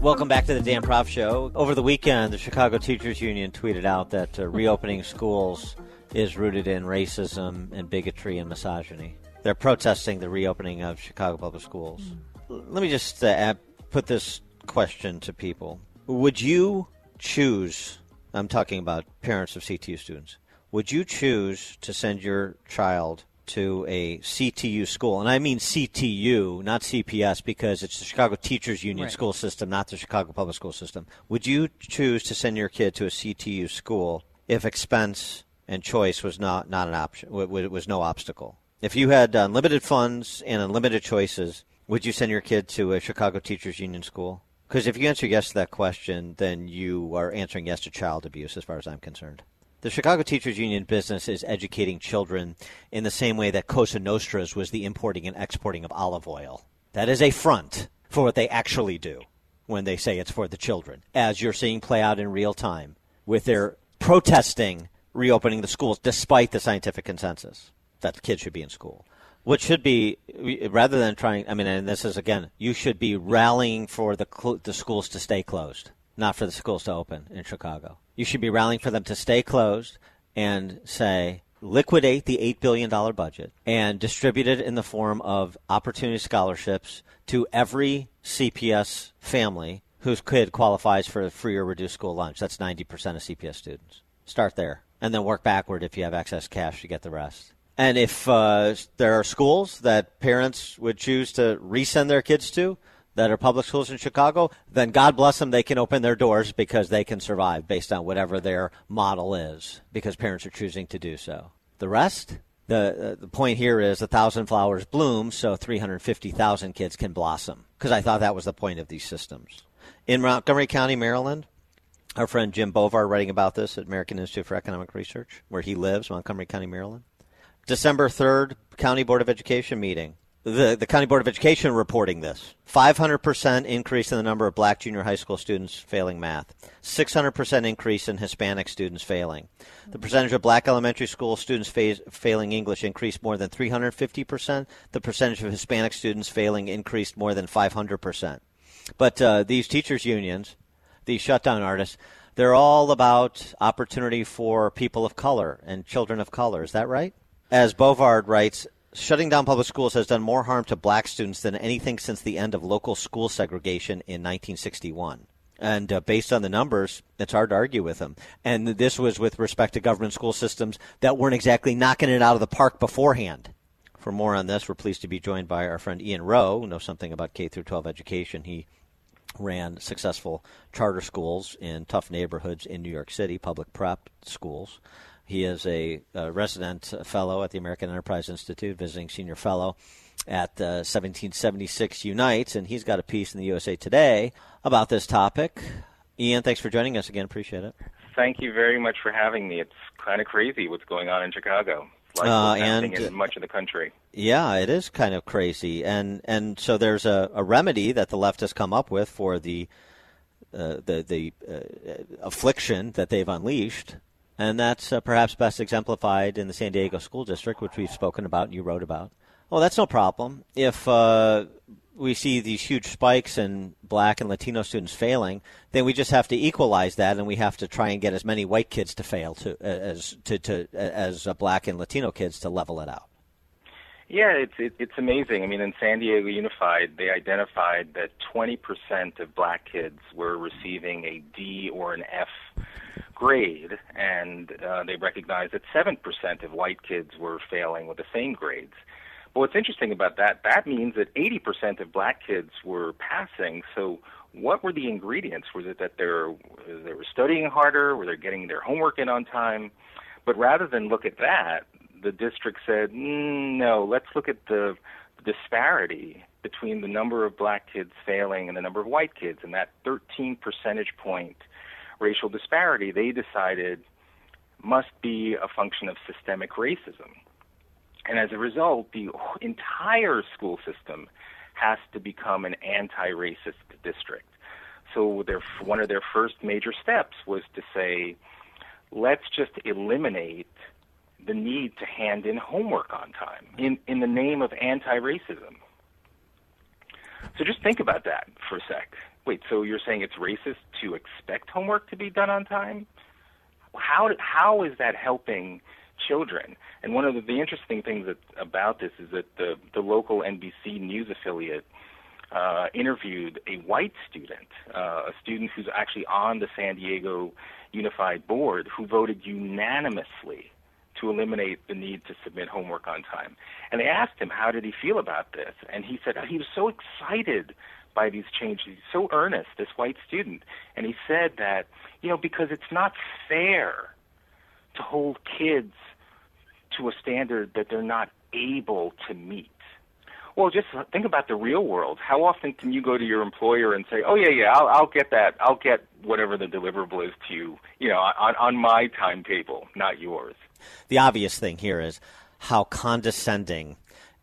Welcome back to the Dan Proft Show. Over the weekend, the Chicago Teachers Union tweeted out that uh, reopening schools is rooted in racism and bigotry and misogyny. They're protesting the reopening of Chicago public schools. Let me just uh, put this question to people. Would you choose, I'm talking about parents of CTU students, would you choose to send your child to a CTU school? And I mean CTU, not CPS, because it's the Chicago Teachers Union Right. school system, not the Chicago public school system. Would you choose to send your kid to a CTU school if expense and choice was not, not an option, was no obstacle? If you had unlimited funds and unlimited choices, would you send your kid to a Chicago Teachers Union school? Because if you answer yes to that question, then you are answering yes to child abuse, as far as I'm concerned. The Chicago Teachers Union business is educating children in the same way that Cosa Nostra's was the importing and exporting of olive oil. That is a front for what they actually do when they say it's for the children, as you're seeing play out in real time with their protesting reopening the schools despite the scientific consensus that kids should be in school. What should be, rather than trying, I mean, and this is again, you should be rallying for the, cl- the schools to stay closed, not for the schools to open in Chicago. You should be rallying for them to stay closed and say, liquidate the $8 billion budget and distribute it in the form of opportunity scholarships to every CPS family whose kid qualifies for a free or reduced school lunch. That's 90% of CPS students. Start there. And then work backward if you have excess cash to get the rest. And if uh, there are schools that parents would choose to resend their kids to that are public schools in Chicago, then God bless them, they can open their doors because they can survive based on whatever their model is because parents are choosing to do so. The rest, the, uh, the point here is a thousand flowers bloom so 350,000 kids can blossom because I thought that was the point of these systems. In Montgomery County, Maryland, our friend Jim Bovard writing about this at American Institute for Economic Research, where he lives, Montgomery County, Maryland. December 3rd, County Board of Education meeting. The, the County Board of Education reporting this 500% increase in the number of black junior high school students failing math, 600% increase in Hispanic students failing. The percentage of black elementary school students fa- failing English increased more than 350%. The percentage of Hispanic students failing increased more than 500%. But uh, these teachers' unions, these shutdown artists, they're all about opportunity for people of color and children of color. Is that right? As Bovard writes, shutting down public schools has done more harm to black students than anything since the end of local school segregation in 1961. And uh, based on the numbers, it's hard to argue with them. And this was with respect to government school systems that weren't exactly knocking it out of the park beforehand. For more on this, we're pleased to be joined by our friend Ian Rowe, who knows something about K through 12 education. He ran successful charter schools in tough neighborhoods in New York City, public prep schools. He is a, uh resident fellow at the American Enterprise Institute, visiting senior fellow at uh, 1776 Unites, and he's got a piece in the USA Today about this topic. Ian, thanks for joining us again. Appreciate it. Thank you very much for having me. It's kind of crazy what's going on in Chicago, like Uh, and- in much of the country. Yeah, it is kind of crazy, and and so there's a, a remedy that the left has come up with for the uh, the the uh, affliction that they've unleashed, and that's uh, perhaps best exemplified in the San Diego School District, which we've spoken about and you wrote about. Well, that's no problem if uh, we see these huge spikes in black and Latino students failing. Then we just have to equalize that, and we have to try and get as many white kids to fail to as to, to as uh, black and Latino kids to level it out. Yeah, it's it, it's amazing. I mean, in San Diego Unified, they identified that 20% of black kids were receiving a D or an F grade, and uh, they recognized that 7% of white kids were failing with the same grades. But what's interesting about that, that means that 80% of black kids were passing. So, what were the ingredients? Was it that they were, they were studying harder? Were they getting their homework in on time? But rather than look at that, the district said, mm, no, let's look at the disparity between the number of black kids failing and the number of white kids. And that 13 percentage point racial disparity, they decided must be a function of systemic racism. And as a result, the entire school system has to become an anti-racist district. So their, one of their first major steps was to say, let's just eliminate the need to hand in homework on time in, in the name of anti-racism. So just think about that for a sec. Wait, so you're saying it's racist to expect homework to be done on time? How how is that helping children? And one of the, the interesting things that, about this is that the the local NBC news affiliate uh, interviewed a white student, uh, a student who's actually on the San Diego Unified Board, who voted unanimously to eliminate the need to submit homework on time. And they asked him how did he feel about this, and he said he was so excited by these changes. He's so earnest, this white student, and he said that you know because it's not fair to hold kids to a standard that they're not able to meet. Well, just think about the real world. How often can you go to your employer and say, "Oh yeah, yeah, I'll, I'll get that. I'll get whatever the deliverable is to you, you know, on, on my timetable, not yours." The obvious thing here is how condescending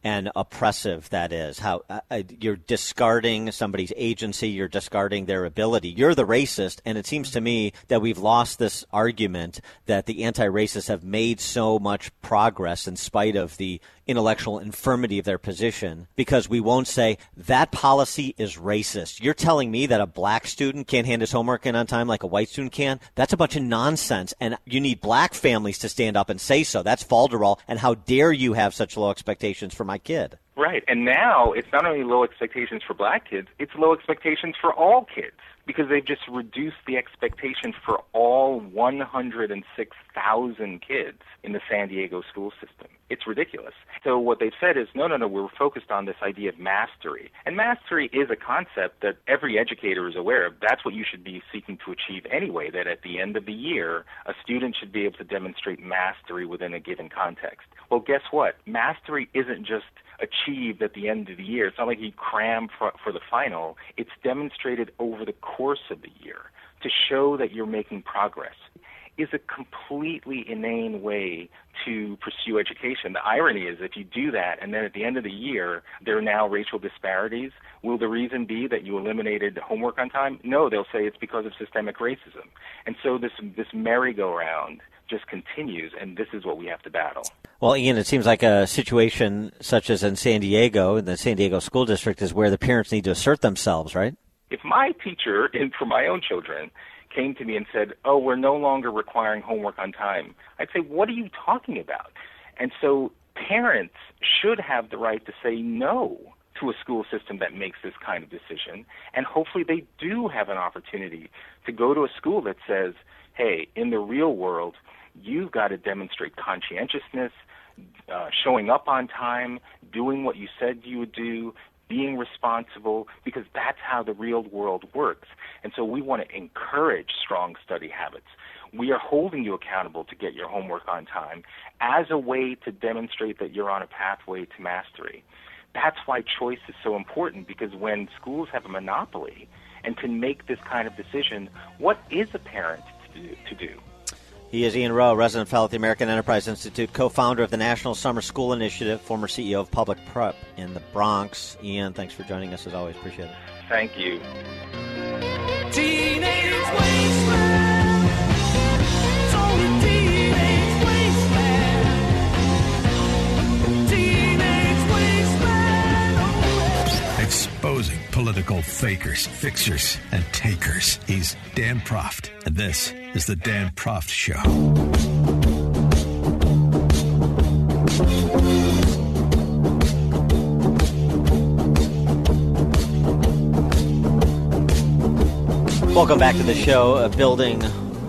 and oppressive that is. How uh, uh, you're discarding somebody's agency, you're discarding their ability. You're the racist, and it seems to me that we've lost this argument that the anti-racists have made so much progress in spite of the intellectual infirmity of their position because we won't say that policy is racist. You're telling me that a black student can't hand his homework in on time like a white student can? That's a bunch of nonsense. And you need black families to stand up and say so. That's falderall. And how dare you have such low expectations for my kid? Right. And now it's not only low expectations for black kids, it's low expectations for all kids because they've just reduced the expectation for all 106,000 kids in the San Diego school system. It's ridiculous. So what they've said is, no, no, no, we're focused on this idea of mastery. And mastery is a concept that every educator is aware of. That's what you should be seeking to achieve anyway, that at the end of the year, a student should be able to demonstrate mastery within a given context. Well, guess what? Mastery isn't just achieved at the end of the year. It's not like you cram for, for the final. It's demonstrated over the course of the year to show that you're making progress is a completely inane way to pursue education. The irony is if you do that and then at the end of the year there are now racial disparities, will the reason be that you eliminated homework on time? No, they'll say it's because of systemic racism. And so this this merry-go-round just continues and this is what we have to battle. Well, Ian, it seems like a situation such as in San Diego, in the San Diego School District, is where the parents need to assert themselves, right? If my teacher, and for my own children, came to me and said, "Oh, we're no longer requiring homework on time," I'd say, "What are you talking about?" And so parents should have the right to say no to a school system that makes this kind of decision, and hopefully they do have an opportunity to go to a school that says, "Hey, in the real world, you've got to demonstrate conscientiousness, uh, showing up on time, doing what you said you would do, being responsible, because that's how the real world works. And so we want to encourage strong study habits. We are holding you accountable to get your homework on time as a way to demonstrate that you're on a pathway to mastery. That's why choice is so important because when schools have a monopoly and can make this kind of decision, what is a parent to do? He is Ian Rowe, resident fellow at the American Enterprise Institute, co founder of the National Summer School Initiative, former CEO of Public Prep in the Bronx. Ian, thanks for joining us as always. Appreciate it. Thank you. Political fakers, fixers, and takers. He's Dan Proft, and this is the Dan Proft Show. Welcome back to the show. Building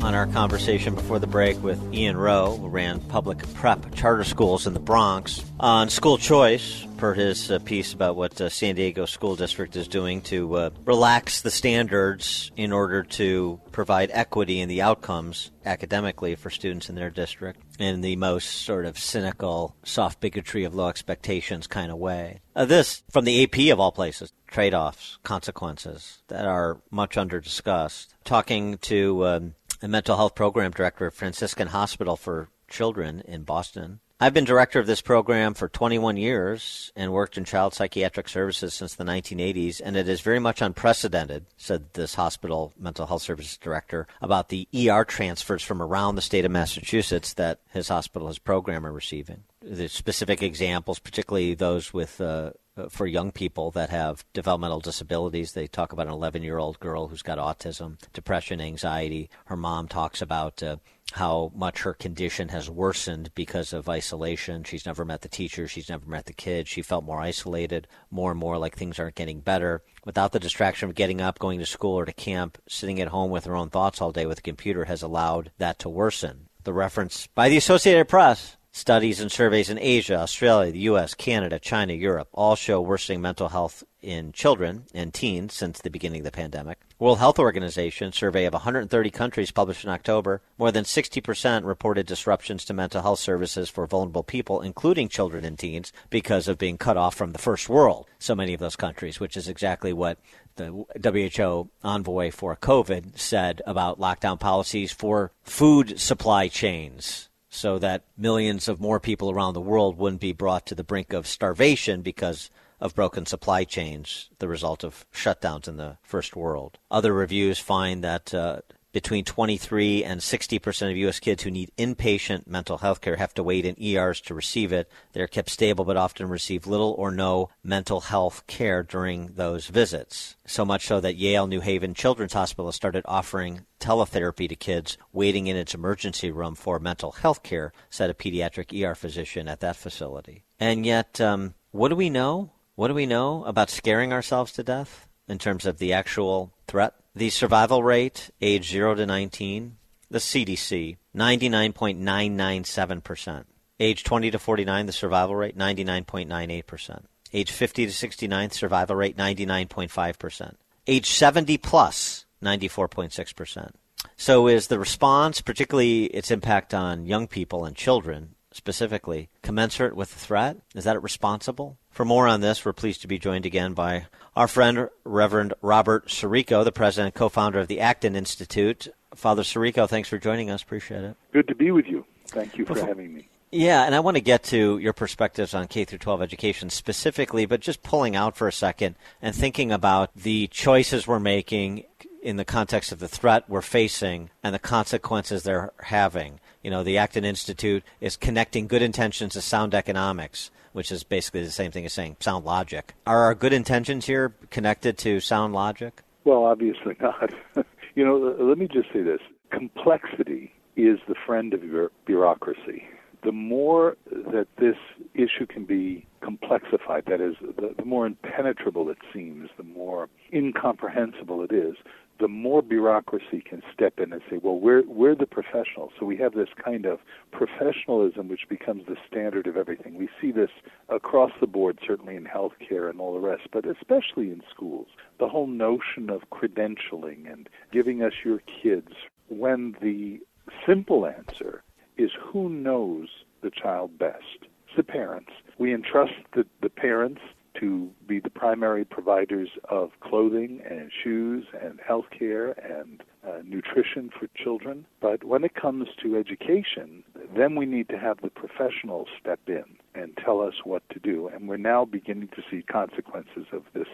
on our conversation before the break with Ian Rowe, who ran public prep charter schools in the Bronx, on school choice, per his uh, piece about what uh, San Diego School District is doing to uh, relax the standards in order to provide equity in the outcomes academically for students in their district in the most sort of cynical, soft bigotry of low expectations kind of way. Uh, this, from the AP of all places, trade offs, consequences that are much under discussed. Talking to um, a mental health program director at Franciscan Hospital for Children in Boston, I've been director of this program for 21 years and worked in child psychiatric services since the 1980s, and it is very much unprecedented, said this hospital mental health services director, about the ER transfers from around the state of Massachusetts that his hospital, his program, are receiving. The specific examples, particularly those with uh, uh, for young people that have developmental disabilities. They talk about an 11 year old girl who's got autism, depression, anxiety. Her mom talks about uh, how much her condition has worsened because of isolation. She's never met the teacher, she's never met the kids. She felt more isolated, more and more like things aren't getting better. Without the distraction of getting up, going to school or to camp, sitting at home with her own thoughts all day with a computer has allowed that to worsen. The reference by the Associated Press Studies and surveys in Asia, Australia, the U.S., Canada, China, Europe all show worsening mental health in children and teens since the beginning of the pandemic. World Health Organization survey of 130 countries published in October, more than 60% reported disruptions to mental health services for vulnerable people, including children and teens, because of being cut off from the first world. So many of those countries, which is exactly what the WHO envoy for COVID said about lockdown policies for food supply chains so that millions of more people around the world wouldn't be brought to the brink of starvation because of broken supply chains, the result of shutdowns in the first world. Other reviews find that uh, between 23 and 60 percent of U.S. kids who need inpatient mental health care have to wait in ERs to receive it. They're kept stable but often receive little or no mental health care during those visits. So much so that Yale New Haven Children's Hospital started offering teletherapy to kids waiting in its emergency room for mental health care, said a pediatric ER physician at that facility. And yet, um, what do we know? What do we know about scaring ourselves to death in terms of the actual threat? The survival rate, age 0 to 19, the CDC, 99.997%. Age 20 to 49, the survival rate, 99.98%. Age 50 to 69, survival rate, 99.5%. Age 70 plus, 94.6%. So is the response, particularly its impact on young people and children specifically, commensurate with the threat? Is that responsible? For more on this, we're pleased to be joined again by our friend, Reverend Robert Sirico, the president and co founder of the Acton Institute. Father Sirico, thanks for joining us. Appreciate it. Good to be with you. Thank you for Before, having me. Yeah, and I want to get to your perspectives on K through 12 education specifically, but just pulling out for a second and thinking about the choices we're making in the context of the threat we're facing and the consequences they're having. You know, the Acton Institute is connecting good intentions to sound economics which is basically the same thing as saying sound logic. Are our good intentions here connected to sound logic? Well, obviously not. you know, let me just say this complexity is the friend of bureaucracy. The more that this issue can be complexified, that is, the, the more impenetrable it seems, the more incomprehensible it is, the more bureaucracy can step in and say, well, we're, we're the professionals. So we have this kind of professionalism which becomes the standard of everything. We see this across the board, certainly in healthcare and all the rest, but especially in schools. The whole notion of credentialing and giving us your kids when the simple answer is who knows the child best? It's the parents. We entrust the, the parents to be the primary providers of clothing and shoes and health care and uh, nutrition for children. But when it comes to education, then we need to have the professionals step in and tell us what to do. And we're now beginning to see consequences of this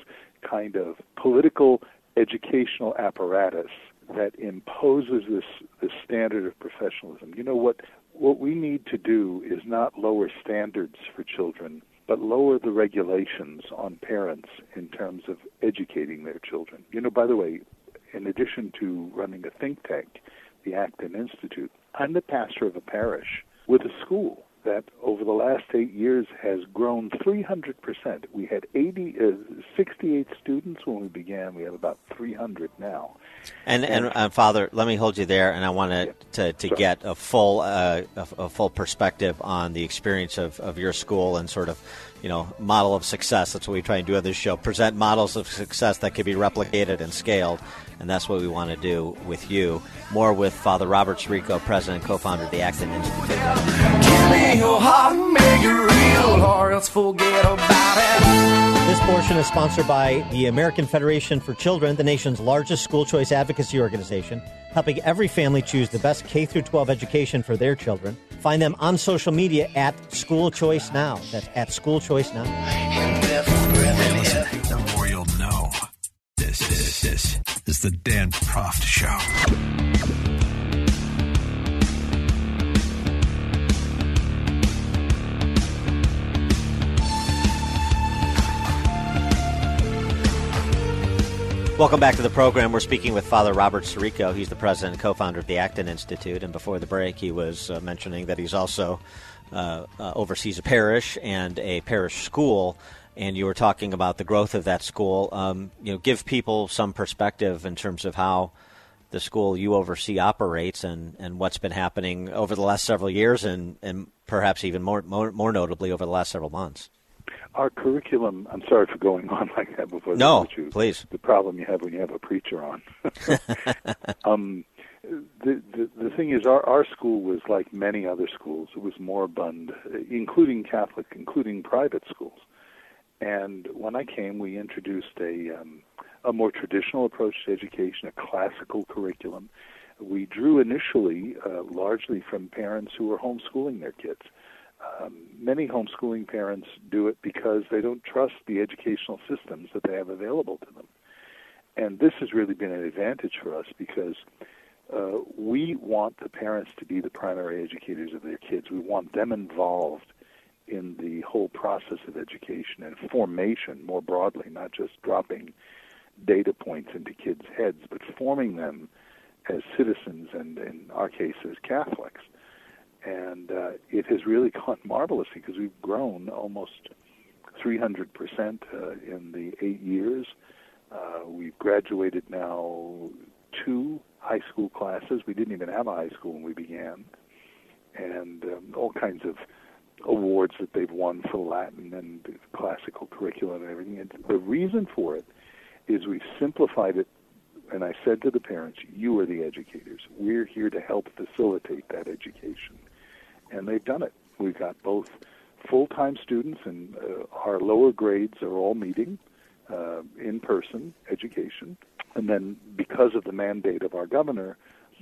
kind of political educational apparatus that imposes this, this standard of professionalism. You know what what we need to do is not lower standards for children but lower the regulations on parents in terms of educating their children. You know, by the way, in addition to running a think tank, the Acton Institute, I'm the pastor of a parish with a school that over the last eight years has grown 300%. We had 80, uh, 68 students when we began. We have about 300 now. And, and, and uh, Father, let me hold you there, and I want yeah. to, to get a full, uh, a, a, full perspective on the experience of, of your school and sort of you know, model of success. That's what we try and do on this show. Present models of success that can be replicated and scaled. And that's what we want to do with you. More with Father Robert Sirico, president and co-founder of the Acton Institute. This portion is sponsored by the American Federation for Children, the nation's largest school choice advocacy organization, helping every family choose the best K through 12 education for their children. Find them on social media at School Choice Now. That's at School Choice Now. The more you'll know. This, this, this is the Dan Proft Show. Welcome back to the program. We're speaking with Father Robert Sirico. He's the president and co-founder of the Acton Institute. And before the break, he was uh, mentioning that he's also uh, uh, oversees a parish and a parish school. And you were talking about the growth of that school. Um, you know, give people some perspective in terms of how the school you oversee operates and, and what's been happening over the last several years, and, and perhaps even more, more more notably over the last several months. Our curriculum. I'm sorry for going on like that before. No, the please. The problem you have when you have a preacher on. um, the, the the thing is, our our school was like many other schools. It was moribund, including Catholic, including private schools. And when I came, we introduced a um, a more traditional approach to education, a classical curriculum. We drew initially uh, largely from parents who were homeschooling their kids. Um, many homeschooling parents do it because they don't trust the educational systems that they have available to them. And this has really been an advantage for us because uh, we want the parents to be the primary educators of their kids. We want them involved in the whole process of education and formation more broadly, not just dropping data points into kids' heads, but forming them as citizens and, in our case, as Catholics and uh, it has really gone marvelously because we've grown almost 300% uh, in the eight years. Uh, we've graduated now two high school classes. We didn't even have a high school when we began, and um, all kinds of awards that they've won for Latin and classical curriculum and everything. And the reason for it is we've simplified it and I said to the parents, you are the educators. We're here to help facilitate that education and they've done it. We've got both full-time students, and uh, our lower grades are all meeting uh, in-person education. And then, because of the mandate of our governor,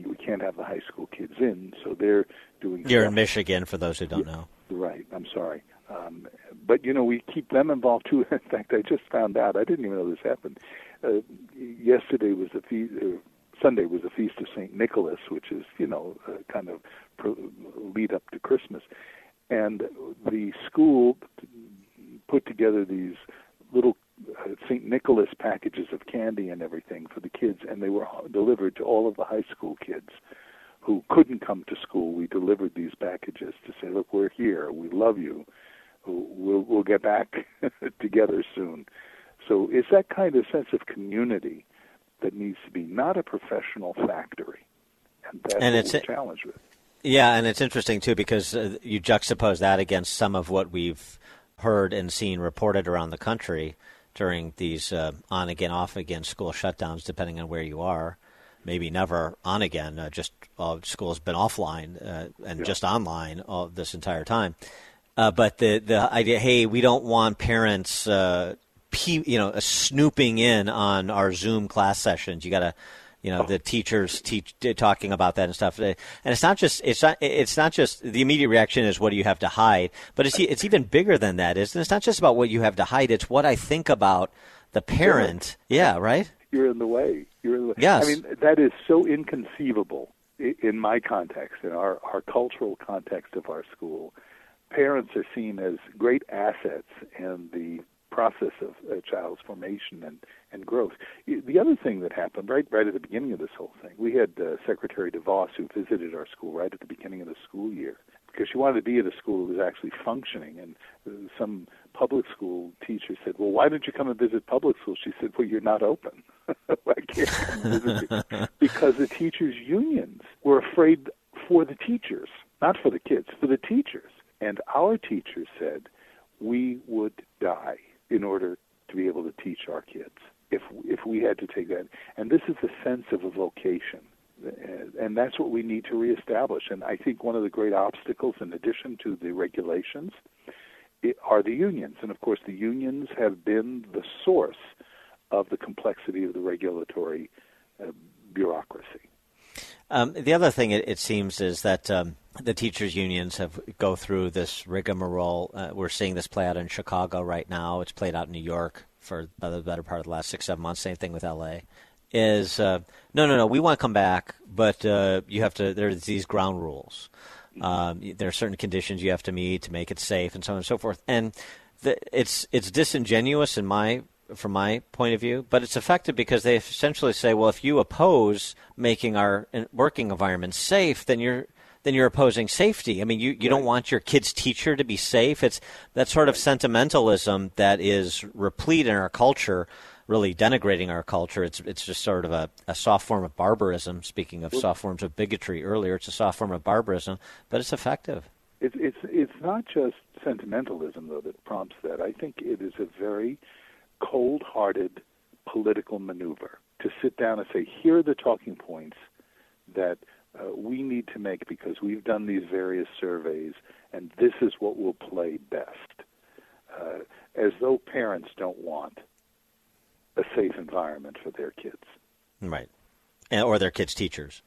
we can't have the high school kids in, so they're doing. You're stuff. in Michigan, for those who don't know. Right. I'm sorry. Um, but you know, we keep them involved too. In fact, I just found out. I didn't even know this happened. Uh, yesterday was the feast. Sunday was the feast of Saint Nicholas, which is you know uh, kind of pro- lead up to Christmas, and the school put together these little uh, St. Nicholas packages of candy and everything for the kids, and they were delivered to all of the high school kids who couldn't come to school. We delivered these packages to say, "Look, we're here. We love you. We'll we'll get back together soon." So it's that kind of sense of community that needs to be not a professional factory, and that's And what it's challenged with. Yeah, and it's interesting too because uh, you juxtapose that against some of what we've heard and seen reported around the country during these uh, on again, off again school shutdowns, depending on where you are. Maybe never on again. Uh, just uh, school's been offline uh, and just online all this entire time. Uh, but the the idea, hey, we don't want parents, uh, pe- you know, snooping in on our Zoom class sessions. You got to, you know, the teachers teach talking about that and stuff. And it's not just it's not it's not just the immediate reaction is what do you have to hide, but it's it's even bigger than that. Isn't it? It's not just about what you have to hide. It's what I think about the parent. Yeah, right. You're in the way. You're in the way. Yes. I mean, that is so inconceivable in my context, in our, our cultural context of our school. Parents are seen as great assets in the process of a child's formation and, and growth. The other thing that happened right right at the beginning of this whole thing, we had uh, Secretary DeVos who visited our school right at the beginning of the school year because she wanted to be at a school that was actually functioning. And uh, some public school teacher said, "Well, why don't you come and visit public school?" She said, "Well, you're not open. I can't come visit you." because the teachers' unions were afraid for the teachers, not for the kids, for the teachers. And our teachers said we would die in order to be able to teach our kids if if we had to take that. And this is the sense of a vocation. And that's what we need to reestablish. And I think one of the great obstacles, in addition to the regulations, are the unions. And of course, the unions have been the source of the complexity of the regulatory uh, bureaucracy. Um, the other thing it, it seems is that um, the teachers' unions have go through this rigmarole. Uh, we're seeing this play out in Chicago right now. It's played out in New York for the better part of the last six, seven months. Same thing with L.A. Is uh, no, no, no. We want to come back, but uh, you have to. There's these ground rules. Um, there are certain conditions you have to meet to make it safe, and so on and so forth. And the, it's it's disingenuous in my from my point of view, but it's effective because they essentially say, well, if you oppose making our working environment safe, then you're then you're opposing safety. I mean, you, you don't want your kid's teacher to be safe. It's that sort of sentimentalism that is replete in our culture, really denigrating our culture. It's it's just sort of a, a soft form of barbarism. Speaking of soft forms of bigotry earlier, it's a soft form of barbarism, but it's effective. It's it's it's not just sentimentalism though that prompts that. I think it is a very cold-hearted political maneuver to sit down and say, here are the talking points that uh, we need to make because we've done these various surveys, and this is what will play best. Uh, as though parents don't want a safe environment for their kids. Right. Or their kids' teachers.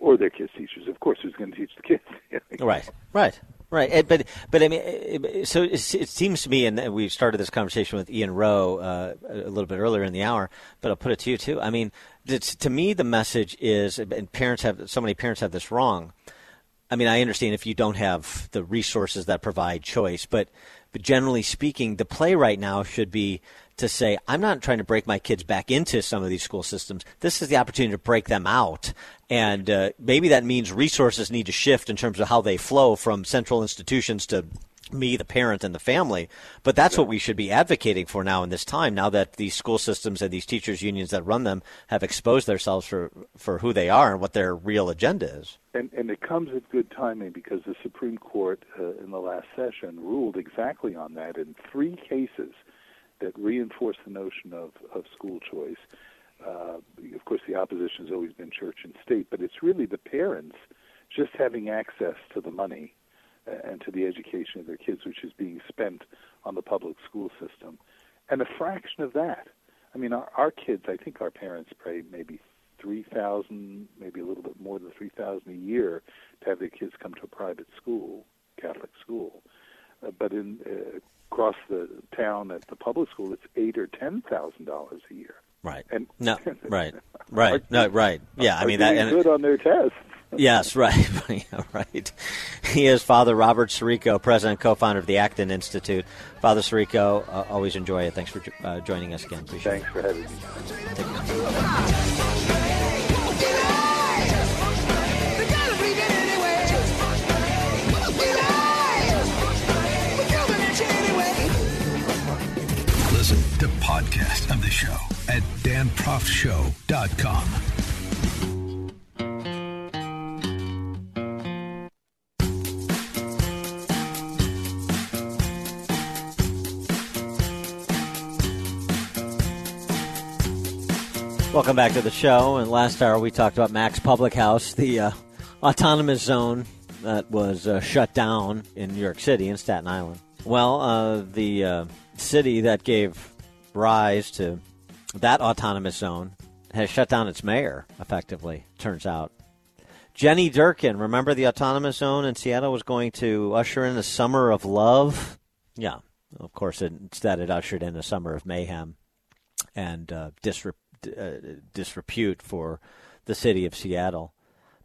Or their kids' teachers. Of course, who's going to teach the kids? right, right. Right, eh, but but I mean, so it, seems to me, and we started this conversation with Ian Rowe uh, a little bit earlier in the hour, but I'll put it to you too. I mean, to me, the message is, and parents have so many parents have this wrong. I mean, I understand if you don't have the resources that provide choice, but but generally speaking, the play right now should be to say, I'm not trying to break my kids back into some of these school systems. This is the opportunity to break them out. And uh, maybe that means resources need to shift in terms of how they flow from central institutions to me, the parent, and the family. But that's what we should be advocating for now in this time, now that these school systems and these teachers' unions that run them have exposed themselves for, for who they are and what their real agenda is. And, and it comes at good timing because the Supreme Court uh, in the last session ruled exactly on that in three cases that reinforce the notion of, of school choice. Uh, of course, the opposition has always been church and state, but it's really the parents just having access to the money uh, and to the education of their kids, which is being spent on the public school system. And a fraction of that, I mean, our, our kids, I think our parents pay maybe 3000 maybe a little bit more than 3000 a year to have their kids come to a private school, Catholic school. Uh, but in uh, across the town at the public school, it's eight or ten thousand dollars a year. Right. And no, right, right, no, right. Yeah, I mean that. And, good on their tests. yes, right, right. He is Father Robert Sirico, president, and co-founder of the Acton Institute. Father Sirico, uh, always enjoy it. Thanks for uh, joining us again. Appreciate Thanks for having me. Of the show at danproftshow.com. Welcome back to the show. And last hour we talked about Mac's Public House, the uh, autonomous zone that was uh, shut down in New York City in Staten Island. Well, uh, the uh, city that gave rise to that autonomous zone has shut down its mayor, effectively, turns out. Jenny Durkan, remember the autonomous zone in Seattle was going to usher in a summer of love? Yeah, of course, instead it ushered in a summer of mayhem and uh, disre- uh, disrepute for the city of Seattle.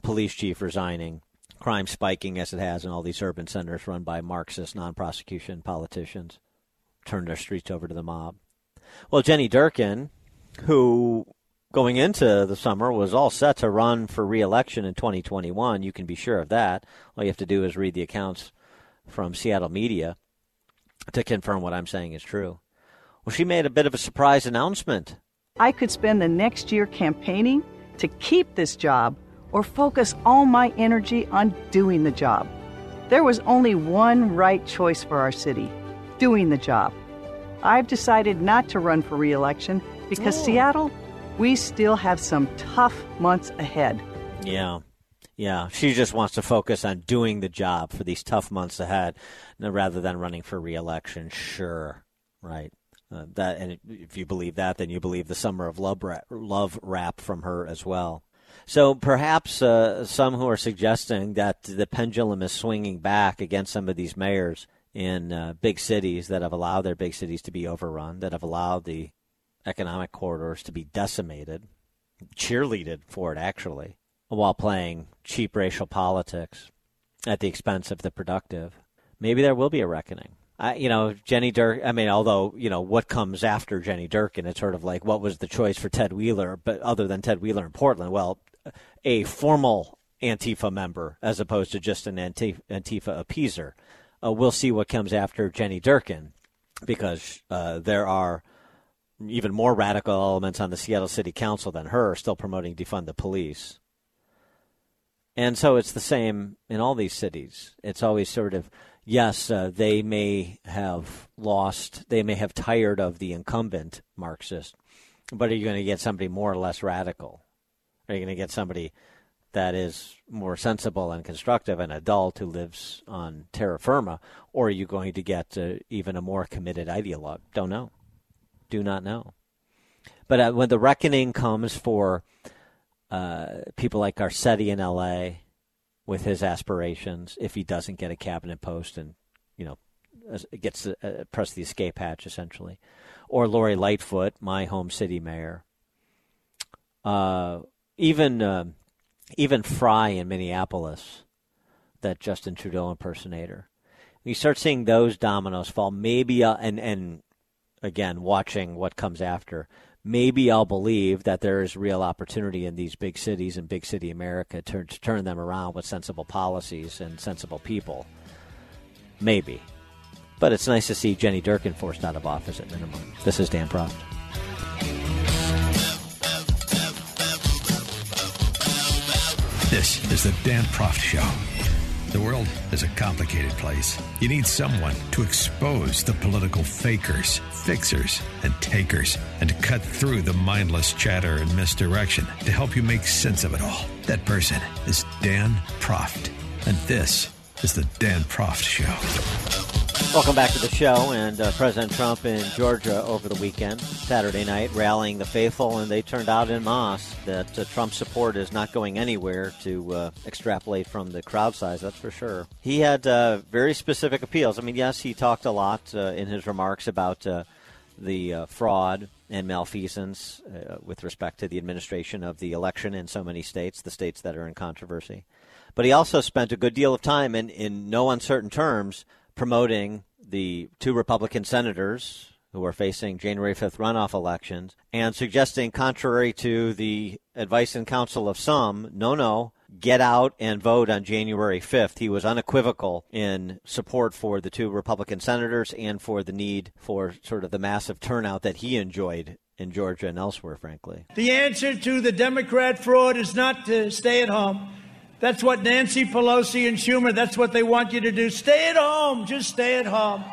Police chief resigning, crime spiking as it has in all these urban centers run by Marxist non prosecution politicians, turned their streets over to the mob. Well, Jenny Durkan, who going into the summer was all set to run for reelection in 2021, you can be sure of that. All you have to do is read the accounts from Seattle media to confirm what I'm saying is true. Well, she made a bit of a surprise announcement I could spend the next year campaigning to keep this job or focus all my energy on doing the job. There was only one right choice for our city doing the job. I've decided not to run for reelection because Oh. Seattle, we still have some tough months ahead. Yeah. Yeah. She just wants to focus on doing the job for these tough months ahead rather than running for reelection. Sure. Right. Uh, that and if you believe that, then you believe the summer of love rap, love rap from her as well. So perhaps uh, some who are suggesting that the pendulum is swinging back against some of these mayors in uh, big cities that have allowed their big cities to be overrun, that have allowed the economic corridors to be decimated, cheerleaded for it actually, while playing cheap racial politics at the expense of the productive. Maybe there will be a reckoning. I, you know, Jenny Dirk. I mean, although you know what comes after Jenny Durkan, it's sort of like what was the choice for Ted Wheeler, but other than Ted Wheeler in Portland, well, a formal Antifa member as opposed to just an Antifa, Antifa appeaser. Uh, we'll see what comes after Jenny Durkan, because uh, there are even more radical elements on the Seattle City Council than her still promoting defund the police. And so it's the same in all these cities. It's always sort of yes, uh, they may have lost, they may have tired of the incumbent Marxist, but are you going to get somebody more or less radical? Are you going to get somebody that is more sensible and constructive, an adult who lives on terra firma, or are you going to get uh, even a more committed ideologue? Don't know. Do not know. But uh, when the reckoning comes for uh, people like Garcetti in L.A., with his aspirations if he doesn't get a cabinet post and you know gets uh, press the escape hatch essentially, or Lori Lightfoot, my home city mayor. Uh, even uh, even Frey in Minneapolis, that Justin Trudeau impersonator. You start seeing those dominoes fall. Maybe uh, and and again watching what comes after maybe I'll believe that there is real opportunity in these big cities and big city America to, to turn them around with sensible policies and sensible people. Maybe. But it's nice to see Jenny Durkan forced out of office at minimum. This is Dan Proft. This is the Dan Proft Show. The world is a complicated place. You need someone to expose the political fakers, fixers, and takers, and to cut through the mindless chatter and misdirection to help you make sense of it all. That person is Dan Proft. And this is the Dan Proft Show. Welcome back to the show. And uh, President Trump in Georgia over the weekend, Saturday night, rallying the faithful, and they turned out in mass that uh, Trump support is not going anywhere to uh, extrapolate from the crowd size, that's for sure. He had uh, very specific appeals. I mean, yes, he talked a lot uh, in his remarks about uh, the fraud and malfeasance with respect to the administration of the election in so many states, the states that are in controversy. But he also spent a good deal of time, in, in no uncertain terms, promoting the two Republican senators who are facing January 5th runoff elections and suggesting, contrary to the advice and counsel of some, no, no, get out and vote on January 5th. He was unequivocal in support for the two Republican senators and for the need for sort of the massive turnout that he enjoyed in Georgia and elsewhere, frankly. The answer to the Democrat fraud is not to stay at home. That's what Nancy Pelosi and Schumer, that's what they want you to do. Stay at home. Just stay at home.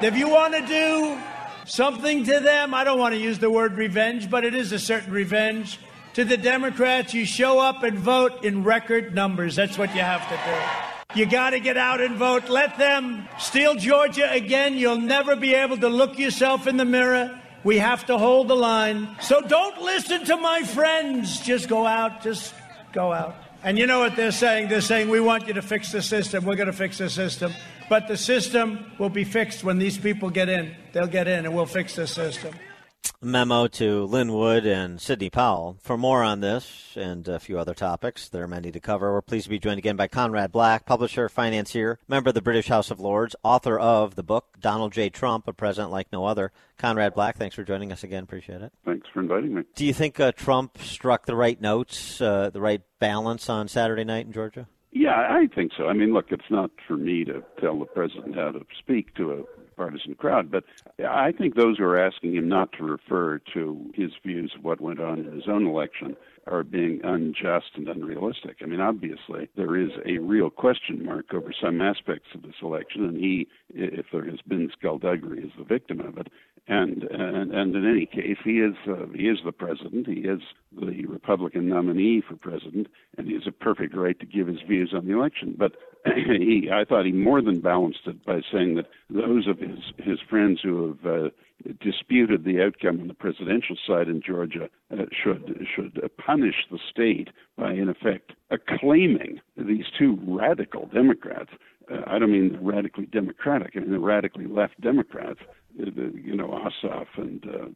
If you want to do something to them, I don't want to use the word revenge, but it is a certain revenge. To the Democrats, you show up and vote in record numbers. That's what you have to do. You got to get out and vote. Let them steal Georgia again. You'll never be able to look yourself in the mirror. We have to hold the line. So don't listen to my friends. Just go out. Just go out. And you know what they're saying? They're saying, we want you to fix the system. We're going to fix the system. But the system will be fixed when these people get in. They'll get in and we'll fix the system. Memo to Lin Wood and Sidney Powell. For more on this and a few other topics, there are many to cover. We're pleased to be joined again by Conrad Black, publisher, financier, member of the British House of Lords, author of the book Donald J. Trump, a president like no other. Conrad Black, thanks for joining us again. Appreciate it. Thanks for inviting me. Do you think uh, Trump struck the right notes, uh, the right balance on Saturday night in Georgia? Yeah, I think so. I mean, look, it's not for me to tell the president how to speak to a partisan crowd, but I think those who are asking him not to refer to his views of what went on in his own election are being unjust and unrealistic. I mean, obviously, there is a real question mark over some aspects of this election, and he, if there has been skullduggery, is the victim of it. And, and and in any case, he is uh, he is the president. He is the Republican nominee for president, and he has a perfect right to give his views on the election. But he, I thought he more than balanced it by saying that those of his his friends who have uh, disputed the outcome on the presidential side in Georgia uh, should should punish the state by, in effect, acclaiming these two radical Democrats. Uh, I don't mean radically Democratic. I mean the radically left Democrats. uh, you know, Ossoff and uh,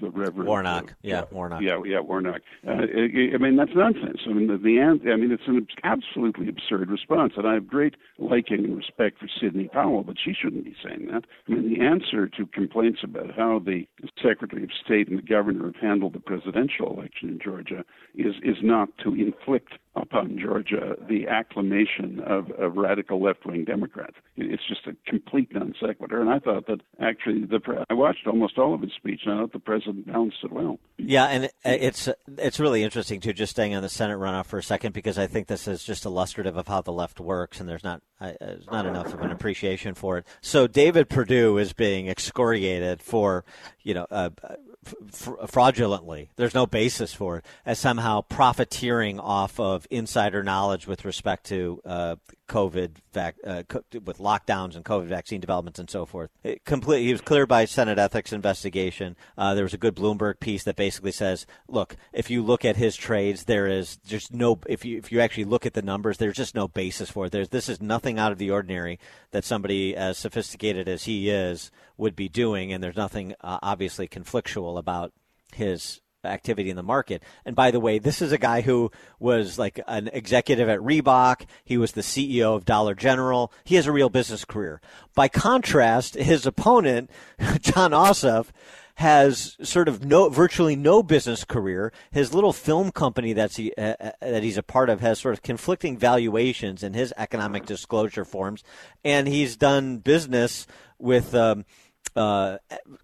the Reverend Warnock. uh, Yeah, Warnock. yeah, yeah, Warnock. Uh, I, I mean, that's nonsense. I mean, the, the I mean, it's an absolutely absurd response, and I have great liking and respect for Sidney Powell, but she shouldn't be saying that. I mean, the answer to complaints about how the Secretary of State and the governor have handled the presidential election in Georgia is is not to inflict upon Georgia the acclamation of, of radical left-wing Democrats. It's just a complete non sequitur, and I thought that actually the pre- I watched almost all of his speech, and I thought the president balanced it well. Yeah, and it's it's really interesting too. Just staying on the Senate runoff for a second, because I think this is just illustrative of how the left works, and there's not uh, there's not enough of an appreciation for it. So David Perdue is being excoriated for, you know, uh, fraudulently. There's no basis for it as somehow profiteering off of insider knowledge with respect to uh, COVID, vac- uh, co- with lockdowns and COVID vaccine developments and so forth. It complete, he was cleared by Senate ethics investigation. Uh, there was a good Bloomberg piece that basically says, look, if you look at his trades, there is just no. If you if you actually look at the numbers, there's just no basis for it. There's this is nothing out of the ordinary that somebody as sophisticated as he is would be doing, and there's nothing uh, obviously conflictual about his activity in the market. And by the way, this is a guy who was like an executive at Reebok. He was the CEO of Dollar General. He has a real business career. By contrast, his opponent, Jon Ossoff, has sort of no virtually no business career. His little film company that's he, uh, uh, that he's a part of has sort of conflicting valuations in his economic disclosure forms, and he's done business with. Um, uh,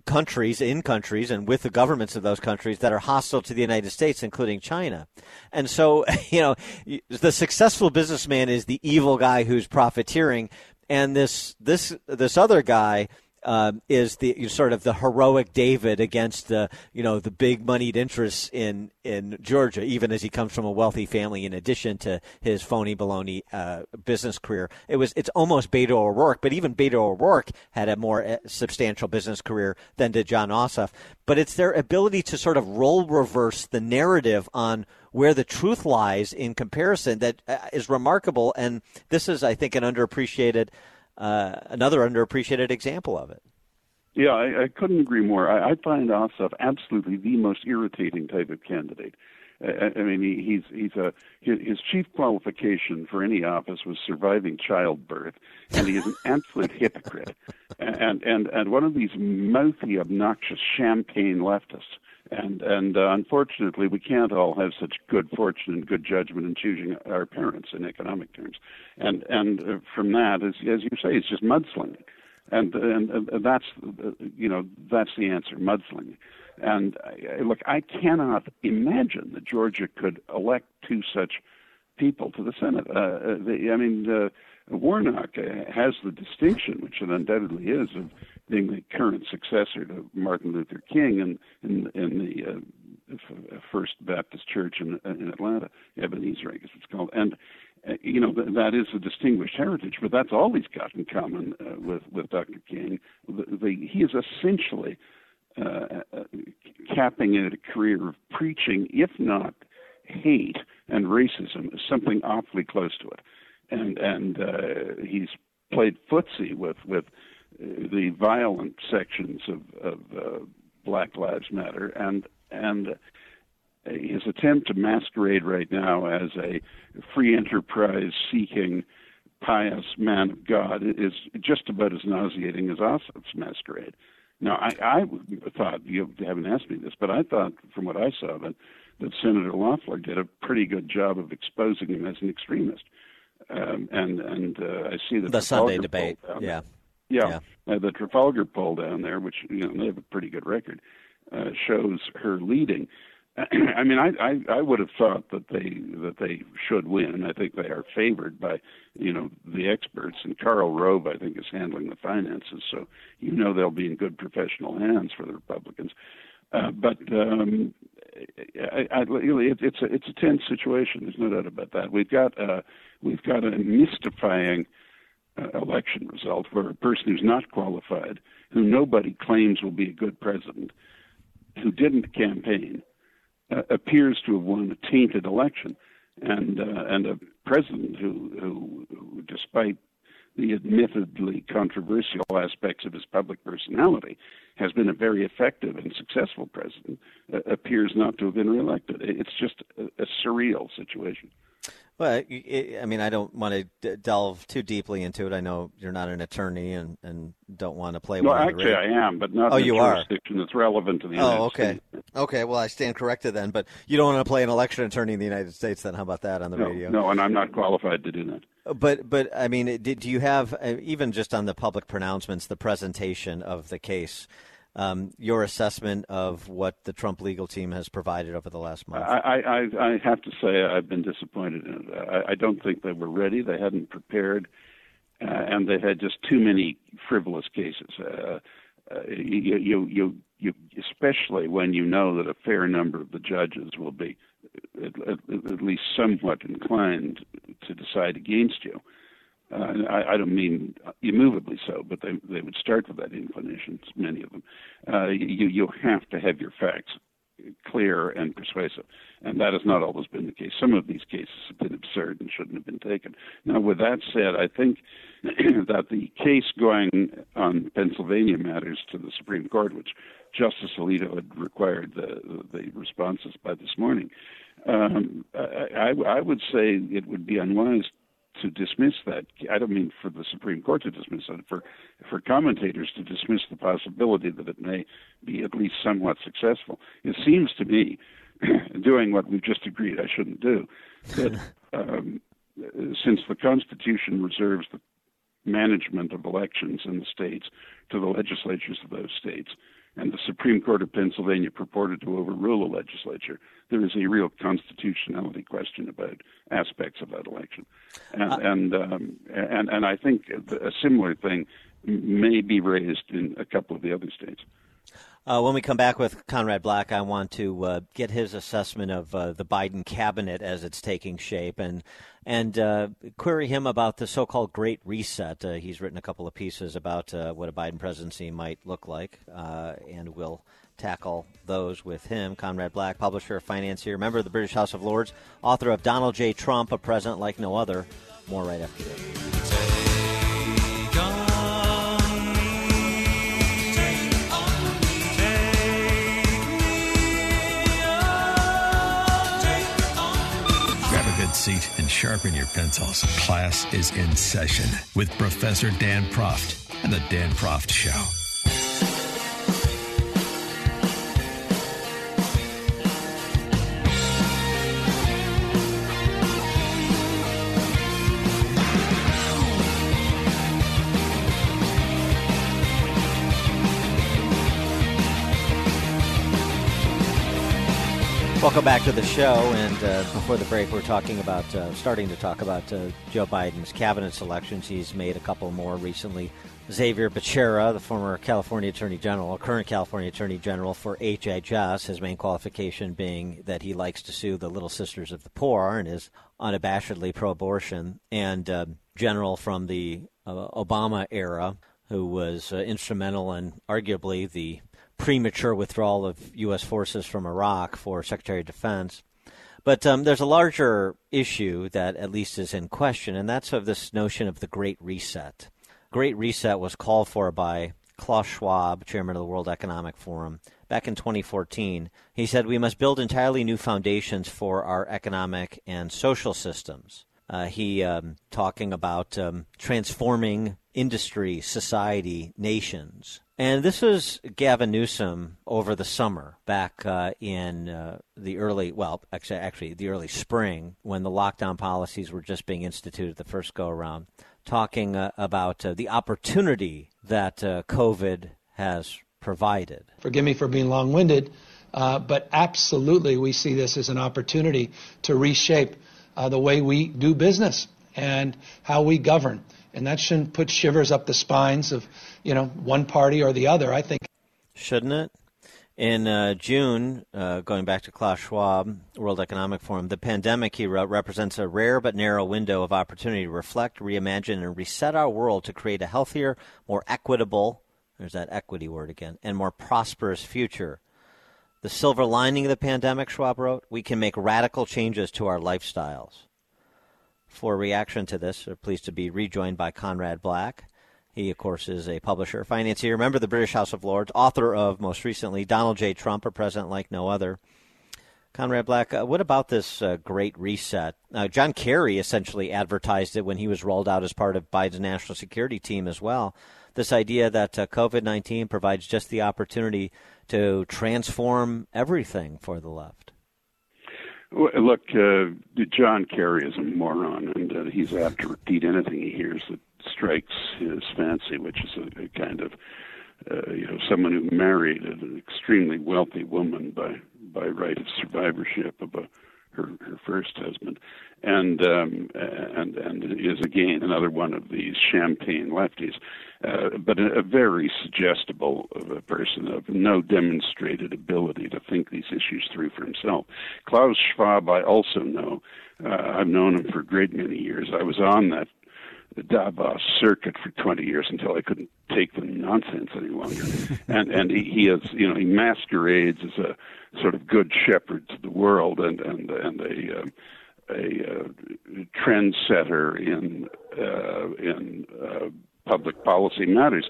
countries in countries and with the governments of those countries that are hostile to the United States, including China. And so, you know, the successful businessman is the evil guy who's profiteering, and this this this other guy. Uh, is the sort of the heroic David against the you know the big moneyed interests in in Georgia, even as he comes from a wealthy family. In addition to his phony baloney uh, business career, it was it's almost Beto O'Rourke, but even Beto O'Rourke had a more uh, substantial business career than did Jon Ossoff. But it's their ability to sort of role reverse the narrative on where the truth lies in comparison that uh, remarkable. And this is, I think, an underappreciated. Uh, another underappreciated example of it. Yeah, I, I couldn't agree more. I, I find Ossoff absolutely the most irritating type of candidate. I, I mean, he, he's he's a his, his chief qualification for any office was surviving childbirth, and he is an absolute hypocrite, and and and one of these mouthy, obnoxious champagne leftists. And and uh, unfortunately, we can't all have such good fortune and good judgment in choosing our parents in economic terms. And and uh, from that, as as you say, it's just mudslinging. And and, and that's you know that's the answer mudslinging. And uh, look i cannot imagine that georgia could elect two such people to the senate. Uh, the, i mean uh, warnock uh, has the distinction which it undoubtedly is of being the current successor to martin luther king in in, in the uh, First Baptist Church in, in Atlanta, Ebenezer, I guess it's called, and uh, you know th- that is a distinguished heritage, but that's all he's got in common uh, with with Dr. King. The, the, he is essentially uh, uh, capping at a career of preaching, if not hate and racism, something awfully close to it, and and uh, he's played footsie with with uh, the violent sections of of uh, Black Lives Matter and and his attempt to masquerade right now as a free enterprise seeking pious man of God is just about as nauseating as Ossoff's masquerade. Now, I, I thought you haven't asked me this, but I thought from what I saw that that Senator Loeffler did a pretty good job of exposing him as an extremist. Um, and and uh, I see that The Sunday debate, down yeah. Yeah, Uh, the Trafalgar poll down there, which you know they have a pretty good record, uh, shows her leading. I mean, I, I I would have thought that they that they should win. I think they are favored by you know the experts, and Karl Rove I think is handling the finances, so you know they'll be in good professional hands for the Republicans. Uh, but um, I, I, it, it's a it's a tense situation. There's no doubt about that. We've got uh, we've got a mystifying uh, election result where a person who's not qualified, who nobody claims will be a good president, who didn't campaign, uh, appears to have won a tainted election, and uh, and a president who, who, who, despite the admittedly controversial aspects of his public personality, has been a very effective and successful president, uh, appears not to have been reelected. It's just a, a surreal situation. Well, I mean, I don't want to delve too deeply into it. I know you're not an attorney and, and don't want to play. No, actually, I am, but not oh, you jurisdiction that's relevant to the United Oh, okay. States. Okay, well, I stand corrected then. But you don't want to play an election attorney in the United States. Then how about that on the No, radio? no, and I'm not qualified to do that. But but I mean, do you have uh, even just on the public pronouncements, the presentation of the case, um, your assessment of what the Trump legal team has provided over the last month? I, I, I have to say I've been disappointed in it. I, I don't think they were ready. They hadn't prepared, uh, and they had just too many frivolous cases. Uh, uh, you, you, you, you, especially when you know that a fair number of the judges will be at, at, at least somewhat inclined to decide against you. Uh, I, I don't mean immovably so, but they they would start with that inclination. Many of them. Uh, you you have to have your facts clear and persuasive, and that has not always been the case. Some of these cases have been absurd and shouldn't have been taken. Now, with that said, I think that the case going on Pennsylvania matters to the Supreme Court, which Justice Alito had required the the responses by this morning. Um, I, I, I would say it would be unwise to dismiss that. I don't mean for the Supreme Court to dismiss it, for for commentators to dismiss the possibility that it may be at least somewhat successful. It seems to me, doing what we've just agreed I shouldn't do, that um, since the Constitution reserves the management of elections in the states to the legislatures of those states, and the Supreme Court of Pennsylvania purported to overrule the legislature, there is a real constitutionality question about aspects of that election, and Uh, and, um, and and I think a similar thing may be raised in a couple of the other states. Uh, when we come back with Conrad Black, I want to uh, get his assessment of uh, the Biden cabinet as it's taking shape, and and uh, query him about the so-called Great Reset. Uh, he's written a couple of pieces about uh, what a Biden presidency might look like, and we'll tackle those with him. Conrad Black, publisher, financier, member of the British House of Lords, author of Donald J. Trump, a president like no other. More right after this. Seat and sharpen your pencils. Class is in session with Professor Dan Proft and the Dan Proft Show. Welcome back to the show. And uh, before the break, we're talking about, uh, starting to talk about uh, Joe Biden's cabinet selections. He's made a couple more recently. Xavier Becerra, the former California Attorney General, current California Attorney General for HHS, his main qualification being that he likes to sue the Little Sisters of the Poor and is unabashedly pro abortion. And uh, General from the uh, Obama era, who was uh, instrumental in arguably the premature withdrawal of U.S. forces from Iraq for Secretary of Defense. But um, there's a larger issue that at least is in question, and that's of this notion of the Great Reset. Great Reset was called for by Klaus Schwab, chairman of the World Economic Forum, back in 2014. He said we must build entirely new foundations for our economic and social systems. Uh, he um, talking about um, transforming industry, society, nations. And this was Gavin Newsom over the summer, back uh, in uh, the early, well, actually, actually, the early spring, when the lockdown policies were just being instituted the first go around, talking uh, about uh, the opportunity that uh, COVID has provided. Forgive me for being long winded. Uh, but absolutely, we see this as an opportunity to reshape the way we do business and how we govern. And that shouldn't put shivers up the spines of, you know, one party or the other. I think. Shouldn't it? In uh, June, uh, going back to Klaus Schwab, World Economic Forum, the pandemic, he wrote, represents a rare but narrow window of opportunity to reflect, reimagine, and reset our world to create a healthier, more equitable, there's that equity word again, and more prosperous future. The silver lining of the pandemic, Schwab wrote, we can make radical changes to our lifestyles. For reaction to this, we're pleased to be rejoined by Conrad Black. He, of course, is a publisher, financier, member of the British House of Lords, author of, most recently, Donald J. Trump, a president like no other. Conrad Black, uh, what about this uh, great reset? Uh, John Kerry essentially advertised it when he was rolled out as part of Biden's national security team as well. This idea that uh, COVID 19 provides just the opportunity to transform everything for the left. Look, uh, John Kerry is a moron, and uh, he's apt to repeat anything he hears that strikes his fancy, which is a, a kind of, uh, you know, someone who married an extremely wealthy woman by by right of survivorship of a her her first husband, and um, and and is again another one of these champagne lefties, uh, but a, a very suggestible of a person of no demonstrated ability to think these issues through for himself. Klaus Schwab, I also know. Uh, I've known him for a great many years. I was on that the Davos circuit for 20 years until I couldn't take the nonsense any longer. and and he, he is, you know, he masquerades as a sort of good shepherd to the world and and and a um, a uh, trendsetter in uh, in uh, public policy matters.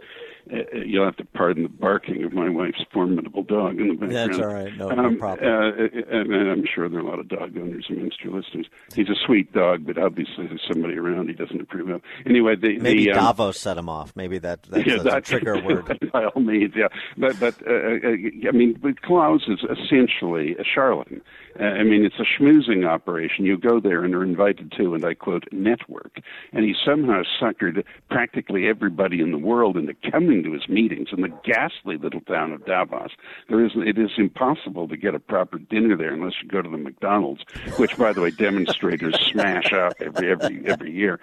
Uh, you'll have to pardon the barking of my wife's formidable dog in the background. That's all right. No, no um, problem. Uh, and, and I'm sure there are a lot of dog owners amongst your listeners. He's a sweet dog, but obviously there's somebody around he doesn't approve of. Anyway, the, Maybe the, um, Davos set him off. Maybe that, that's, yeah, that's a trigger word. by all means, yeah. But but uh, uh, I mean, but Klaus is essentially a charlatan. Uh, I mean, it's a schmoozing operation. You go there and are invited to, and I quote, network. And he somehow suckered practically everybody in the world into coming to his meetings in the ghastly little town of Davos. There is, it is impossible to get a proper dinner there unless you go to the McDonald's, which, by the way, demonstrators smash up every every every year.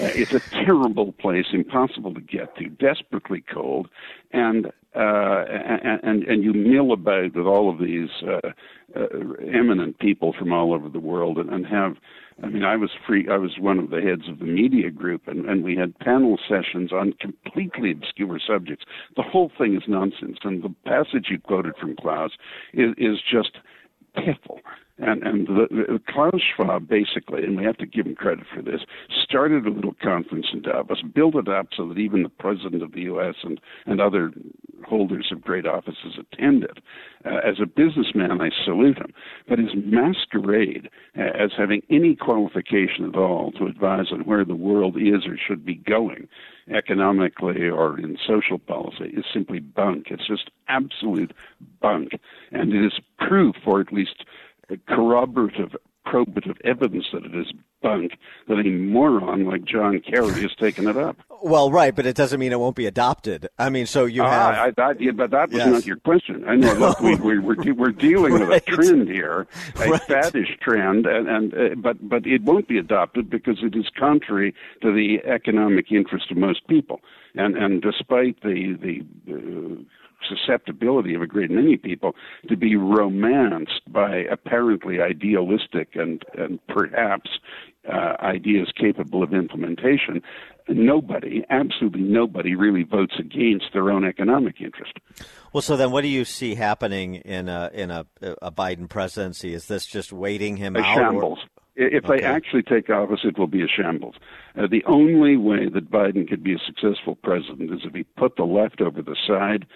Uh, it's a terrible place, impossible to get to, desperately cold, and uh, and, and and you mill about with all of these uh, uh, eminent people from all over the world, and, and have. I mean, I was free. I was one of the heads of the media group, and, and we had panel sessions on completely obscure subjects. The whole thing is nonsense, and the passage you quoted from Klaus is, is just piffle. And and the, the, Klaus Schwab basically, and we have to give him credit for this, started a little conference in Davos, built it up so that even the president of the U.S. and and other holders of great offices attended. Uh, as a businessman, I salute him, but his masquerade uh, as having any qualification at all to advise on where the world is or should be going economically or in social policy is simply bunk. It's just absolute bunk. And it is proof, or at least corroborative, probative evidence that it is bunk, that a moron like John Kerry has taken it up. Well, right, but it doesn't mean it won't be adopted. I mean, so you Ah, have. I, that, yeah, but that was Yes. not your question. I know. Look, we, we, we're de- we're dealing with a trend here, a Right. faddish trend, and, and uh, but but it won't be adopted because it is contrary to the economic interest of most people. And and despite the the uh, susceptibility of a great many people to be romanced by apparently idealistic and and perhaps uh, ideas capable of implementation, nobody, absolutely nobody, really votes against their own economic interest. Well, so then, what do you see happening in a in a, a Biden presidency? Is this just waiting him a out? shambles. I- If Okay. they actually take office, it will be a shambles. Uh, the only way that Biden could be a successful president is if he put the left over the side,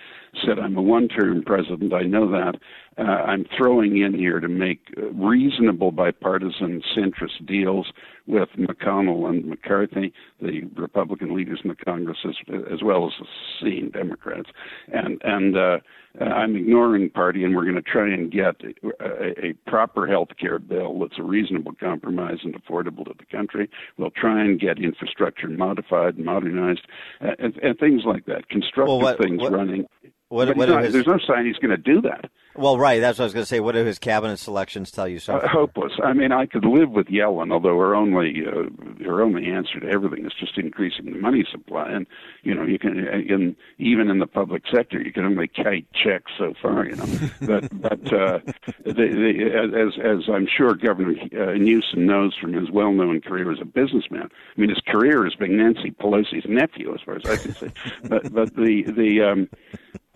said, I'm a one term president, I know that. Uh, I'm throwing in here to make uh, reasonable bipartisan centrist deals with McConnell and McCarthy, the Republican leaders in the Congress, as, as well as the sane Democrats. And, and uh, I'm ignoring party, and we're going to try and get a, a proper health care bill that's a reasonable compromise and affordable to the country. We'll try and get infrastructure modified, modernized, uh, and, and things like that. Constructive Well, what- things what- running. what- But what he's are not- his- there's no sign he's going to do that. Well, right. That's what I was going to say. What do his cabinet selections tell you so Uh, hopeless. I mean, I could live with Yellen, although her only uh, her only answer to everything is just increasing the money supply. And you know, you can in, even in the public sector, you can only kite checks so far. You know, but but uh, the, the, as as I'm sure Governor uh, Newsom knows from his well-known career as a businessman. I mean, his career has been Nancy Pelosi's nephew, as far as I can see. but but the the um,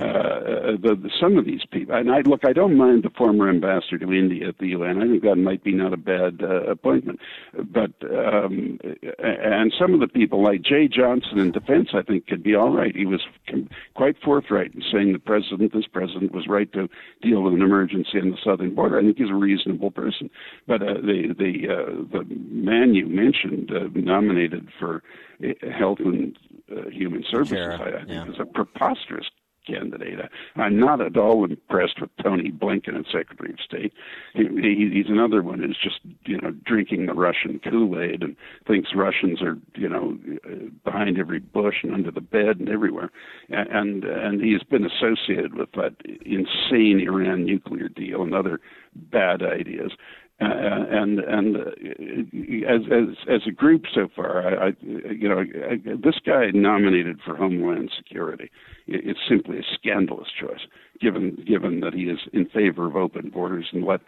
uh, the, the, some of these people, and I look, I don't mind the former ambassador to India at the UN. I think that might be not a bad uh, appointment, but um, and some of the people like Jeh Johnson in defense, I think could be all right. He was quite forthright in saying the president, this president, was right to deal with an emergency on the southern border. I think he's a reasonable person. But uh, the the uh, the man you mentioned, uh, nominated for uh, health and uh, human services, Sure, I, I think yeah. is a preposterous candidate. I'm not at all impressed with Tony Blinken as Secretary of State. He, he, he's another one who's just, you know, drinking the Russian Kool-Aid and thinks Russians are, you know, behind every bush and under the bed and everywhere. And and he's been associated with that insane Iran nuclear deal and other bad ideas. Uh, and and uh, as as as a group so far, I, I you know I, this guy nominated for Homeland Security. It, it's simply a scandalous choice, given given that he is in favor of open borders and let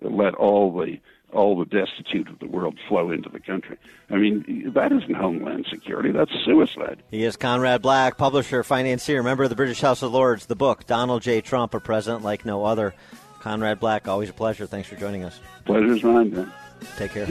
let all the all the destitute of the world flow into the country. I mean, that isn't Homeland Security. That's suicide. He is Conrad Black, publisher, financier, member of the British House of Lords. The book, Donald J. Trump, a president like no other. Conrad Black, always a pleasure. Thanks for joining us. Pleasure's mine, man. Take care.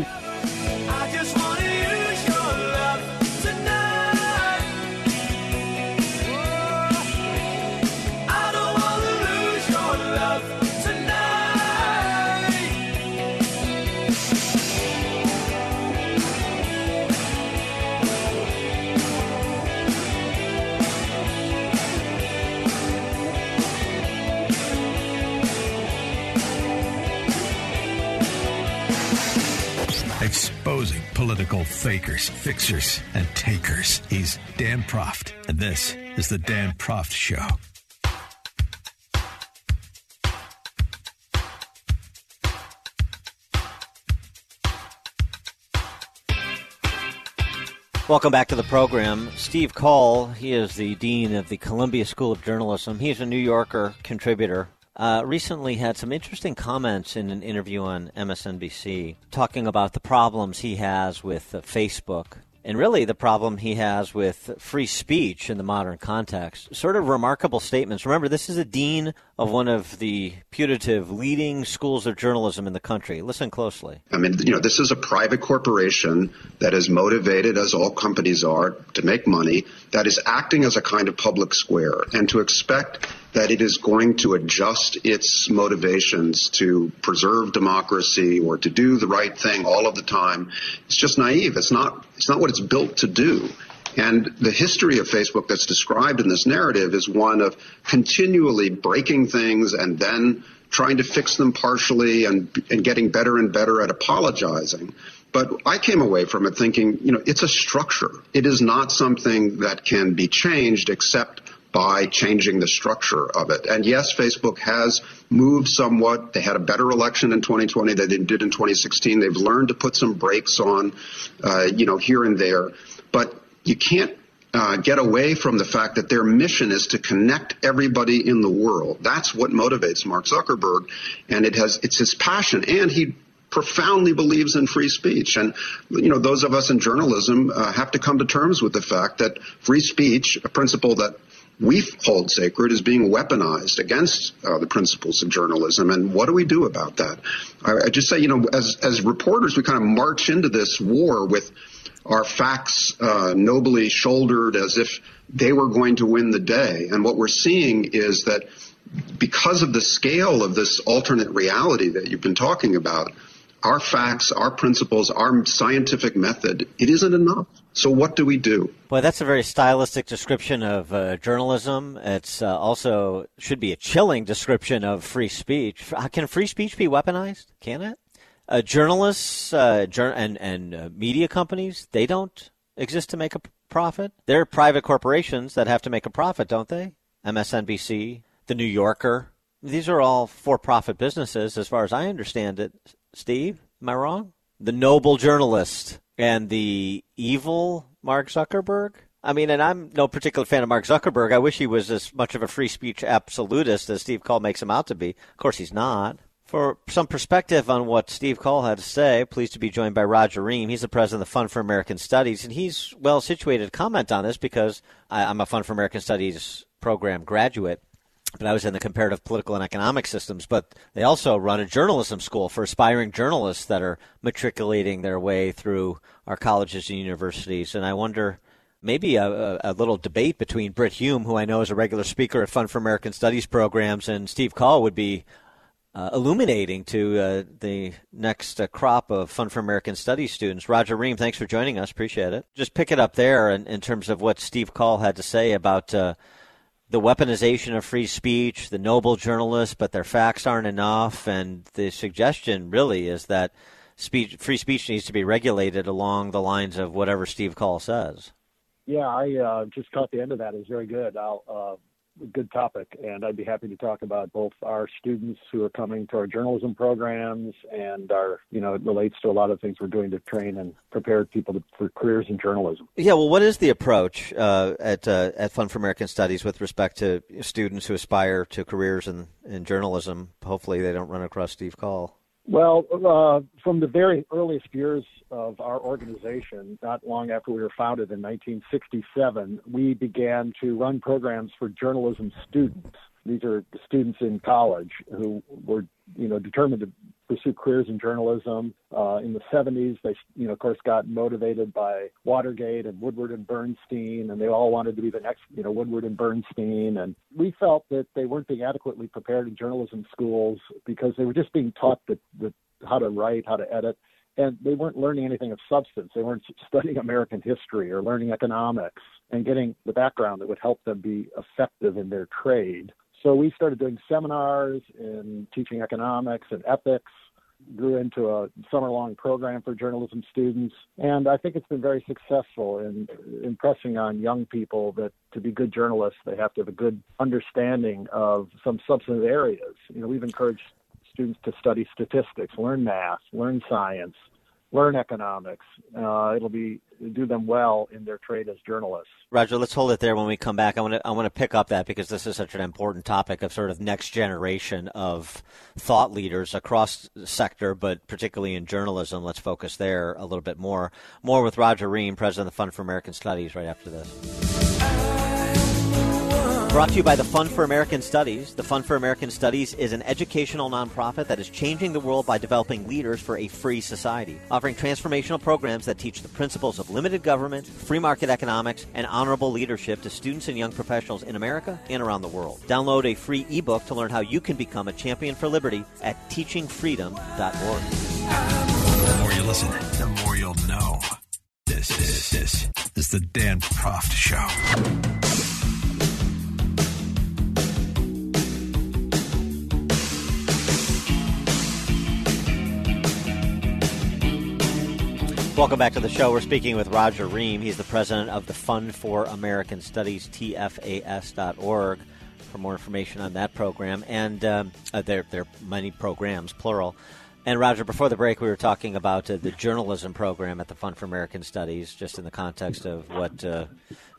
Exposing political fakers, fixers, and takers. He's Dan Proft, and this is the Dan Proft Show. Welcome back to the program. Steve Coll, he is the Dean of the Columbia School of Journalism. He's a New Yorker contributor. Uh, recently had some interesting comments in an interview on MSNBC talking about the problems he has with uh, Facebook and really the problem he has with free speech in the modern context. Sort of remarkable statements. Remember, this is a dean of one of the putative leading schools of journalism in the country. Listen closely. I mean, you know, this is a private corporation that is motivated, as all companies are, to make money, that is acting as a kind of public square. And to expect that it is going to adjust its motivations to preserve democracy or to do the right thing all of the time, it's just naive. It's not, it's not what it's built to do. And the history of Facebook that's described in this narrative is one of continually breaking things and then trying to fix them partially and, and getting better and better at apologizing. But I came away from it thinking, you know, it's a structure. It is not something that can be changed except by changing the structure of it. And yes, Facebook has moved somewhat. They had a better election in 2020 than they did in 2016. They've learned to put some brakes on, uh, you know, here and there. But you can't uh, get away from the fact that their mission is to connect everybody in the world. That's what motivates Mark Zuckerberg, and it has it's his passion, and he profoundly believes in free speech. And you know, those of us in journalism uh, have to come to terms with the fact that free speech, a principle that we hold sacred is being weaponized against uh, the principles of journalism. And what do we do about that? I, I just say, you know, as as reporters, we kind of march into this war with our facts uh, nobly shouldered as if they were going to win the day. And what we're seeing is that because of the scale of this alternate reality that you've been talking about, our facts, our principles, our scientific method, it isn't enough. So what do we do? Boy, that's a very stylistic description of uh, journalism. It's uh, also should be a chilling description of free speech. Can free speech be weaponized? Can it? Uh, journalists uh, jur- and and uh, media companies they don't exist to make a profit. They're private corporations that have to make a profit, don't they? MSNBC, The New Yorker, These are all for-profit businesses, as far as I understand it. Steve, am I wrong? The noble journalist and the evil Mark Zuckerberg. I mean, and I'm no particular fan of Mark Zuckerberg. I wish he was as much of a free speech absolutist as Steve Coll makes him out to be. Of course, he's not. For some perspective on what Steve Coll had to say, pleased to be joined by Roger Ream. He's the president of the Fund for American Studies, and he's well situated to comment on this because I'm a Fund for American Studies program graduate but I was in the comparative political and economic systems. But they also run a journalism school for aspiring journalists that are matriculating their way through our colleges and universities. And I wonder maybe a, a, little debate between Brit Hume, who I know is a regular speaker at Fund for American Studies programs, and Steve Coll would be uh, illuminating to uh, the next uh, crop of Fund for American Studies students. Roger Ream, thanks for joining us. Appreciate it. Just pick it up there in, in terms of what Steve Coll had to say about uh, the weaponization of free speech, the noble journalists, but their facts aren't enough. And the suggestion really is that speech, free speech needs to be regulated along the lines of whatever Steve Coll says. Yeah, I uh, just caught the end of that. It's very good. I'll, uh, good topic, and I'd be happy to talk about both our students who are coming to our journalism programs and our, you know, it relates to a lot of things we're doing to train and prepare people to, for careers in journalism. Yeah, well, what is the approach uh, at uh, at Fund for American Studies with respect to students who aspire to careers in, in journalism? Hopefully, they don't run across Steve Coll. Well, uh, from the very earliest years of our organization, not long after we were founded in 1967, we began to run programs for journalism students. These are students in college who were, you know, determined to pursue careers in journalism. Uh, in the 70s, they, you know, of course, got motivated by Watergate and Woodward and Bernstein, and they all wanted to be the next, you know, Woodward and Bernstein. And we felt that they weren't being adequately prepared in journalism schools because they were just being taught how to write, how to edit, and they weren't learning anything of substance. They weren't studying American history or learning economics and getting the background that would help them be effective in their trade. So we started doing seminars in teaching economics and ethics, grew into a summer long program for journalism students. And I think it's been very successful in impressing on young people that to be good journalists, they have to have a good understanding of some substantive areas. You know, we've encouraged students to study statistics, learn math, learn science, learn economics. Uh, it'll be do them well in their trade as journalists. Roger, let's hold it there. When we come back, I want to I want to pick up that because this is such an important topic of sort of next generation of thought leaders across sector, but particularly in journalism. Let's focus there a little bit more. More with Roger Ream, president of the Fund for American Studies, right after this. Brought to you by the Fund for American Studies. The Fund for American Studies is an educational nonprofit that is changing the world by developing leaders for a free society, offering transformational programs that teach the principles of limited government, free market economics, and honorable leadership to students and young professionals in America and around the world. Download a free ebook to learn how you can become a champion for liberty at teachingfreedom.org. The more you listen, the more you'll know. This is this is the Dan Proft Show. Welcome back to the show. We're speaking with Roger Ream. He's the president of the Fund for American Studies, TFAS.org, for more information on that program. And um, uh, there, there are many programs, plural. And Roger, before the break, we were talking about uh, the journalism program at the Fund for American Studies, just in the context of what uh,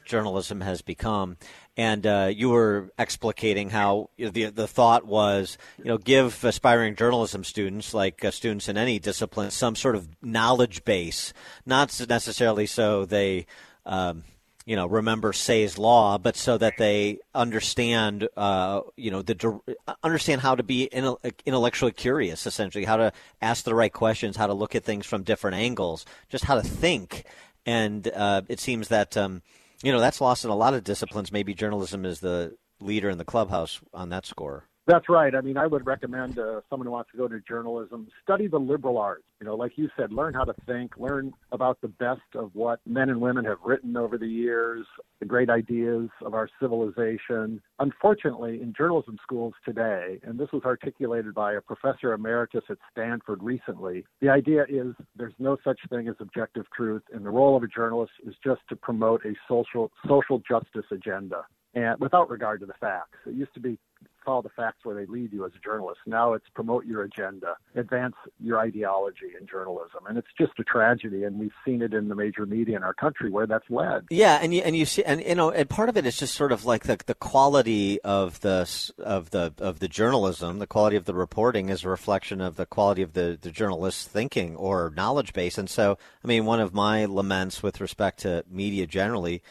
journalism has become. And uh, you were explicating how the the thought was, you know, give aspiring journalism students, like uh, students in any discipline, some sort of knowledge base, not necessarily so they. Um, you know, remember Say's law, but so that they understand, uh, you know, the understand how to be intellectually curious, essentially, how to ask the right questions, how to look at things from different angles, just how to think. And uh, it seems that um, you know that's lost in a lot of disciplines. Maybe journalism is the leader in the clubhouse on that score. That's right. I mean, I would recommend uh, someone who wants to go to journalism study the liberal arts. You know, like you said, learn how to think, learn about the best of what men and women have written over the years, the great ideas of our civilization. Unfortunately, in journalism schools today, and this was articulated by a professor emeritus at Stanford recently, the idea is there's no such thing as objective truth, and the role of a journalist is just to promote a social social justice agenda and without regard to the facts. It used to be follow the facts where they lead you as a journalist. Now it's promote your agenda, advance your ideology in journalism, and it's just a tragedy. And we've seen it in the major media in our country where that's led. Yeah, and you and you see, and you know, and part of it is just sort of like the the quality of the of the of the journalism, the quality of the reporting is a reflection of the quality of the the journalist's thinking or knowledge base. And so, I mean, one of my laments with respect to media generally,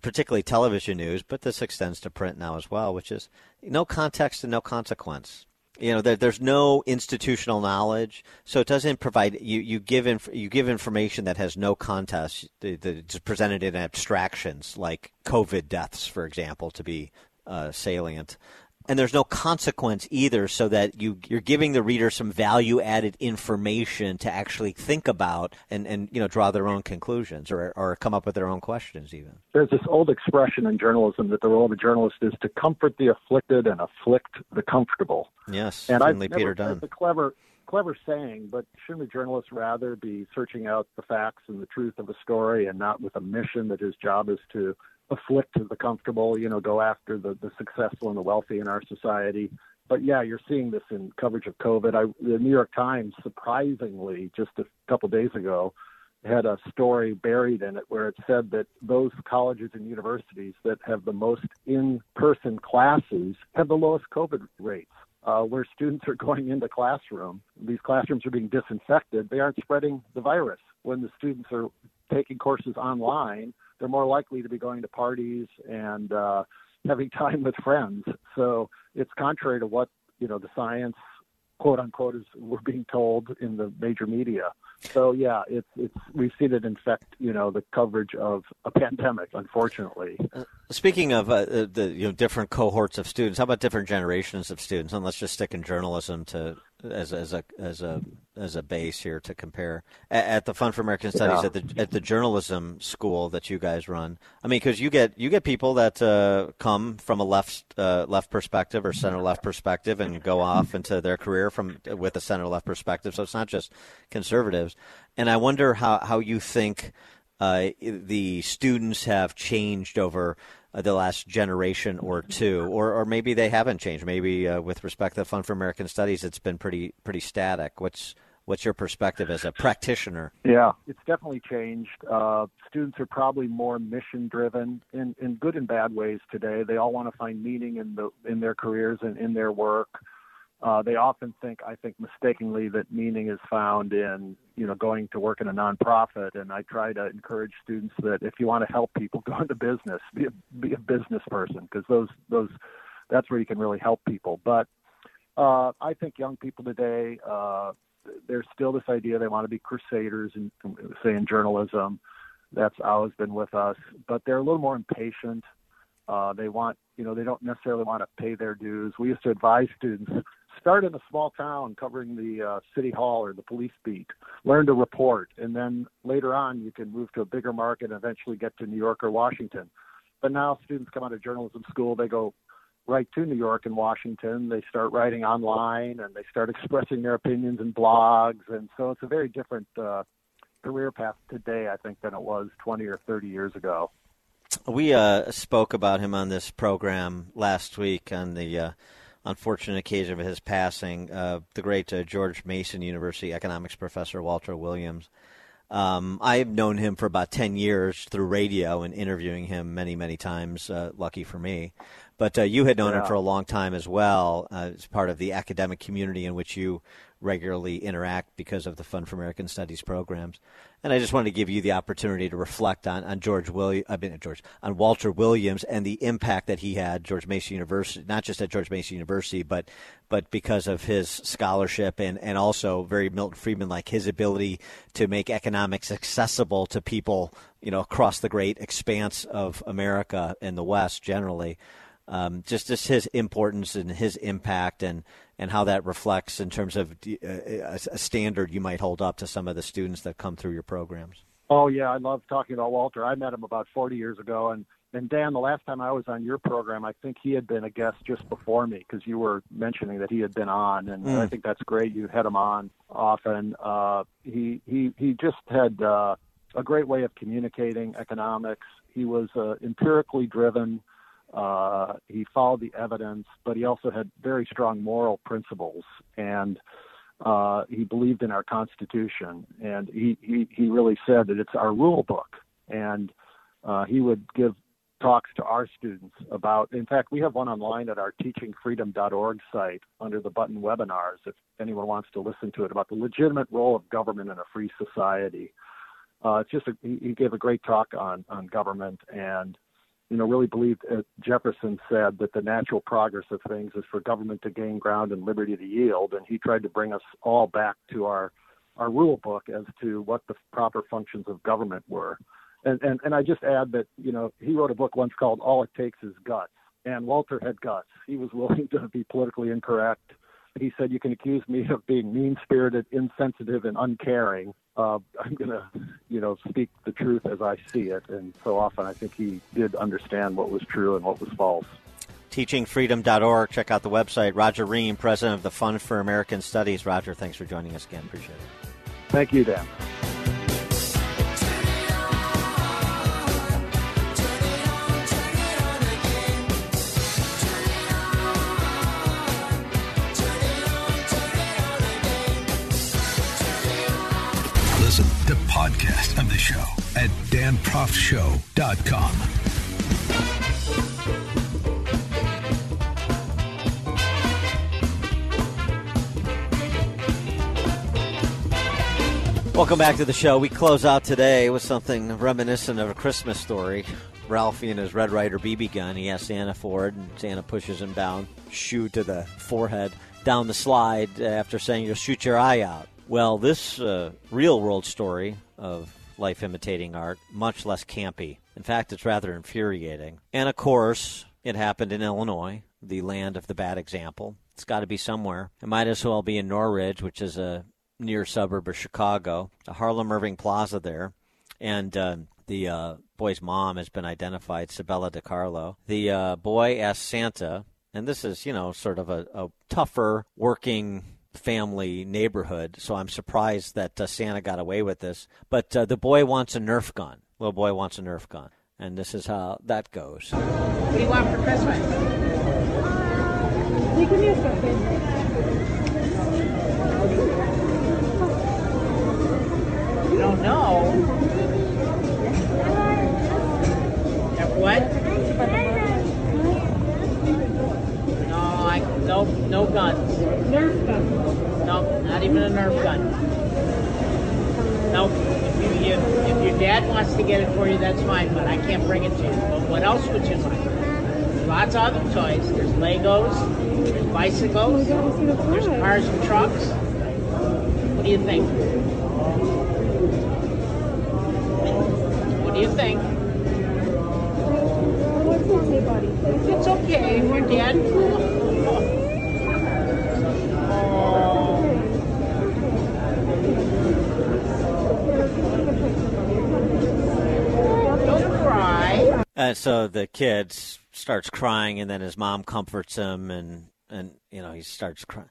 particularly television news, but this extends to print now as well, which is no context and no consequence. You know, there, there's no institutional knowledge, so it doesn't provide. You, you give inf- you give information that has no context. It's presented in abstractions, like COVID deaths, for example, to be uh, salient. And there's no consequence either, so that you you're giving the reader some value added information to actually think about and, and you know draw their own conclusions or or come up with their own questions even. There's this old expression in journalism that the role of a journalist is to comfort the afflicted and afflict the comfortable. Yes, And I've Peter Dunne. It's a clever, clever saying, but shouldn't a journalist rather be searching out the facts and the truth of a story and not with a mission that his job is to afflict the comfortable, you know, go after the, the successful and the wealthy in our society? But yeah, you're seeing this in coverage of COVID. I, the New York Times, surprisingly, just a couple days ago, had a story buried in it where it said that those colleges and universities that have the most in-person classes have the lowest COVID rates. Uh, where students are going into classroom, these classrooms are being disinfected. They aren't spreading the virus. When the students are taking courses online, they're more likely to be going to parties and uh, having time with friends. So it's contrary to what you know the science, quote unquote, is we're being told in the major media. So yeah, it's it's we've seen it infect you know the coverage of a pandemic, unfortunately. Speaking of uh, the- the you know different cohorts of students, how about different generations of students? And let's just stick in journalism to as as a as a as a base here to compare at, at the Fund for American Studies Yeah. at the at the journalism school that you guys run. I mean, because you get you get people that uh, come from a left uh, left perspective or center left perspective and go off into their career from with a center left perspective. So it's not just conservatives. And I wonder how how you think uh, the students have changed over the last generation or two, or, or maybe they haven't changed. Maybe uh, with respect to the Fund for American Studies, it's been pretty pretty static. What's what's your perspective as a practitioner? Yeah, it's definitely changed. Uh, students are probably more mission driven in, in good and bad ways today. They all want to find meaning in the in their careers and in their work. Uh, they often think, I think mistakenly, that meaning is found in you know going to work in a nonprofit. And I try to encourage students that if you want to help people, go into business, be a, be a business person, because those those that's where you can really help people. But uh, I think young people today, uh, there's still this idea they want to be crusaders, and say in journalism. That's always been with us, but they're a little more impatient. Uh, they want, you know, they don't necessarily want to pay their dues. We used to advise students start in a small town covering the uh, city hall or the police beat, learn to report, and then later on you can move to a bigger market and eventually get to New York or Washington. But now students come out of journalism school, they go right to New York and Washington. They start writing online and they start expressing their opinions in blogs, and so it's a very different uh, career path today, I think, than it was 20 or 30 years ago. We uh, spoke about him on this program last week on the uh, unfortunate occasion of his passing. Uh, the great uh, George Mason University economics professor Walter Williams. Um, I've known him for about 10 years through radio and interviewing him many, many times, uh, lucky for me. But uh, you had known him for a long time as well, uh, as part of the academic community in which you regularly interact because of the Fund for American Studies programs. And I just wanted to give you the opportunity to reflect on, on George William, I mean, George, on Walter Williams and the impact that he had, George Mason University, not just at George Mason University, but but because of his scholarship and, and also very Milton Friedman like his ability to make economics accessible to people, you know, across the great expanse of America and the West generally. Um, just just his importance and his impact and, and how that reflects in terms of uh, a, a standard you might hold up to some of the students that come through your programs. Oh yeah, I love talking about Walter. I met him about 40 years ago, and and Dan, the last time I was on your program, I think he had been a guest just before me because you were mentioning that he had been on, and Mm. I think that's great. You had him on often. Uh, he he he just had uh, a great way of communicating economics. He was uh, empirically driven. Uh, he followed the evidence, but he also had very strong moral principles, and uh, he believed in our Constitution. And he, he he really said that it's our rule book, and uh, he would give talks to our students about. In fact, we have one online at our teachingfreedom.org site under the button webinars. If anyone wants to listen to it about the legitimate role of government in a free society. Uh, it's just a, he, he gave a great talk on on government and you know, really believed, as Jefferson said, that the natural progress of things is for government to gain ground and liberty to yield. And he tried to bring us all back to our, our rule book as to what the proper functions of government were. And, and, and I just add that, you know, he wrote a book once called All It Takes Is Guts. And Walter had guts. He was willing to be politically incorrect. He said, You can accuse me of being mean spirited, insensitive, and uncaring uh, I'm going to, you know, speak the truth as I see it. And so often I think he did understand what was true and what was false. Teachingfreedom.org. Check out the website. Roger Ream, president of the Fund for American Studies. Roger, thanks for joining us again. Appreciate it. Thank you, Dan. Show at danproftshow.com. Welcome back to the show. We close out today with something reminiscent of a Christmas story. Ralphie and his Red Ryder BB gun. He asks Santa for it, and Santa pushes him down, shoe to the forehead, down the slide after saying, You'll shoot your eye out. Well, this uh, real world story of life imitating art, much less campy. In fact, it's rather infuriating. And of course, it happened in Illinois, the land of the bad example. It's got to be somewhere. It might as well be in Norridge, which is a near suburb of Chicago, the Harlem Irving Plaza there. And uh, the uh, boy's mom has been identified, Sabella DiCarlo. The uh, boy asked Santa, and this is, you know, sort of a, a tougher working family neighborhood, so I'm surprised that uh, Santa got away with this. But uh, the boy wants a Nerf gun. Little boy wants a Nerf gun. And this is how that goes. What do you want for Christmas? You don't know. That what? No, I no no guns. Nerf gun. No, not even a Nerf gun. No, if, you, you, if your dad wants to get it for you, that's fine, but I can't bring it to you. But what else would you like? There's lots of other toys. There's Legos. There's bicycles. There's cars and trucks. What do you think? What do you think? It's okay we're cry. And so the kid starts crying, and then his mom comforts him, and and you know he starts crying.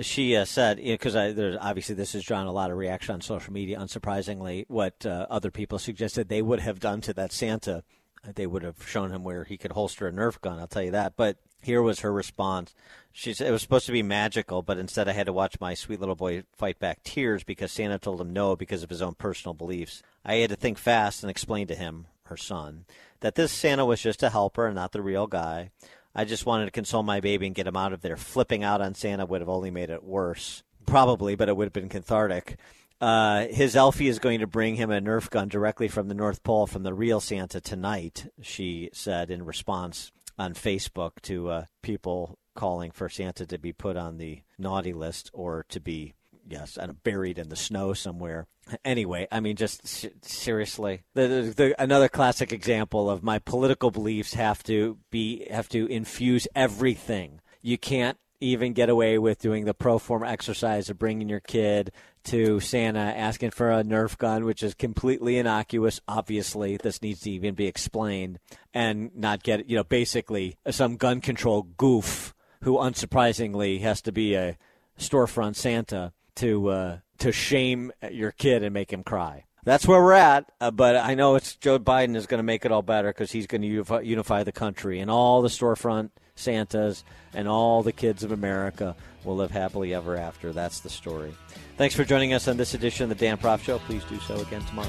She uh, said, because I there's obviously this has drawn a lot of reaction on social media. Unsurprisingly, what uh, other people suggested they would have done to that Santa, uh, they would have shown him where he could holster a Nerf gun. I'll tell you that. But here was her response. She said it was supposed to be magical, but instead I had to watch my sweet little boy fight back tears because Santa told him no because of his own personal beliefs. I had to think fast and explain to him, her son, that this Santa was just a helper and not the real guy. I just wanted to console my baby and get him out of there. Flipping out on Santa would have only made it worse. Probably, but it would have been cathartic. Uh, his Elfie is going to bring him a Nerf gun directly from the North Pole from the real Santa tonight, she said in response on Facebook to uh, people calling for Santa to be put on the naughty list or to be, yes, and buried in the snow somewhere. Anyway, I mean, just seriously, the, the, the, another classic example of my political beliefs have to be have to infuse everything. You can't even get away with doing the pro forma exercise of bringing your kid to Santa asking for a Nerf gun, which is completely innocuous. Obviously, this needs to even be explained and not get, you know, basically some gun control goof who unsurprisingly has to be a storefront Santa to uh, to shame your kid and make him cry. that's where we're at. Uh, but I know it's Joe Biden is going to make it all better because he's going to unify, unify the country and all the storefront Santas and all the kids of America will live happily ever after. That's the story. Thanks for joining us on this edition of the Dan Proft Show. Please do so again tomorrow.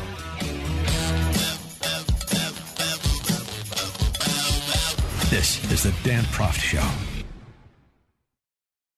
This is the Dan Proft Show.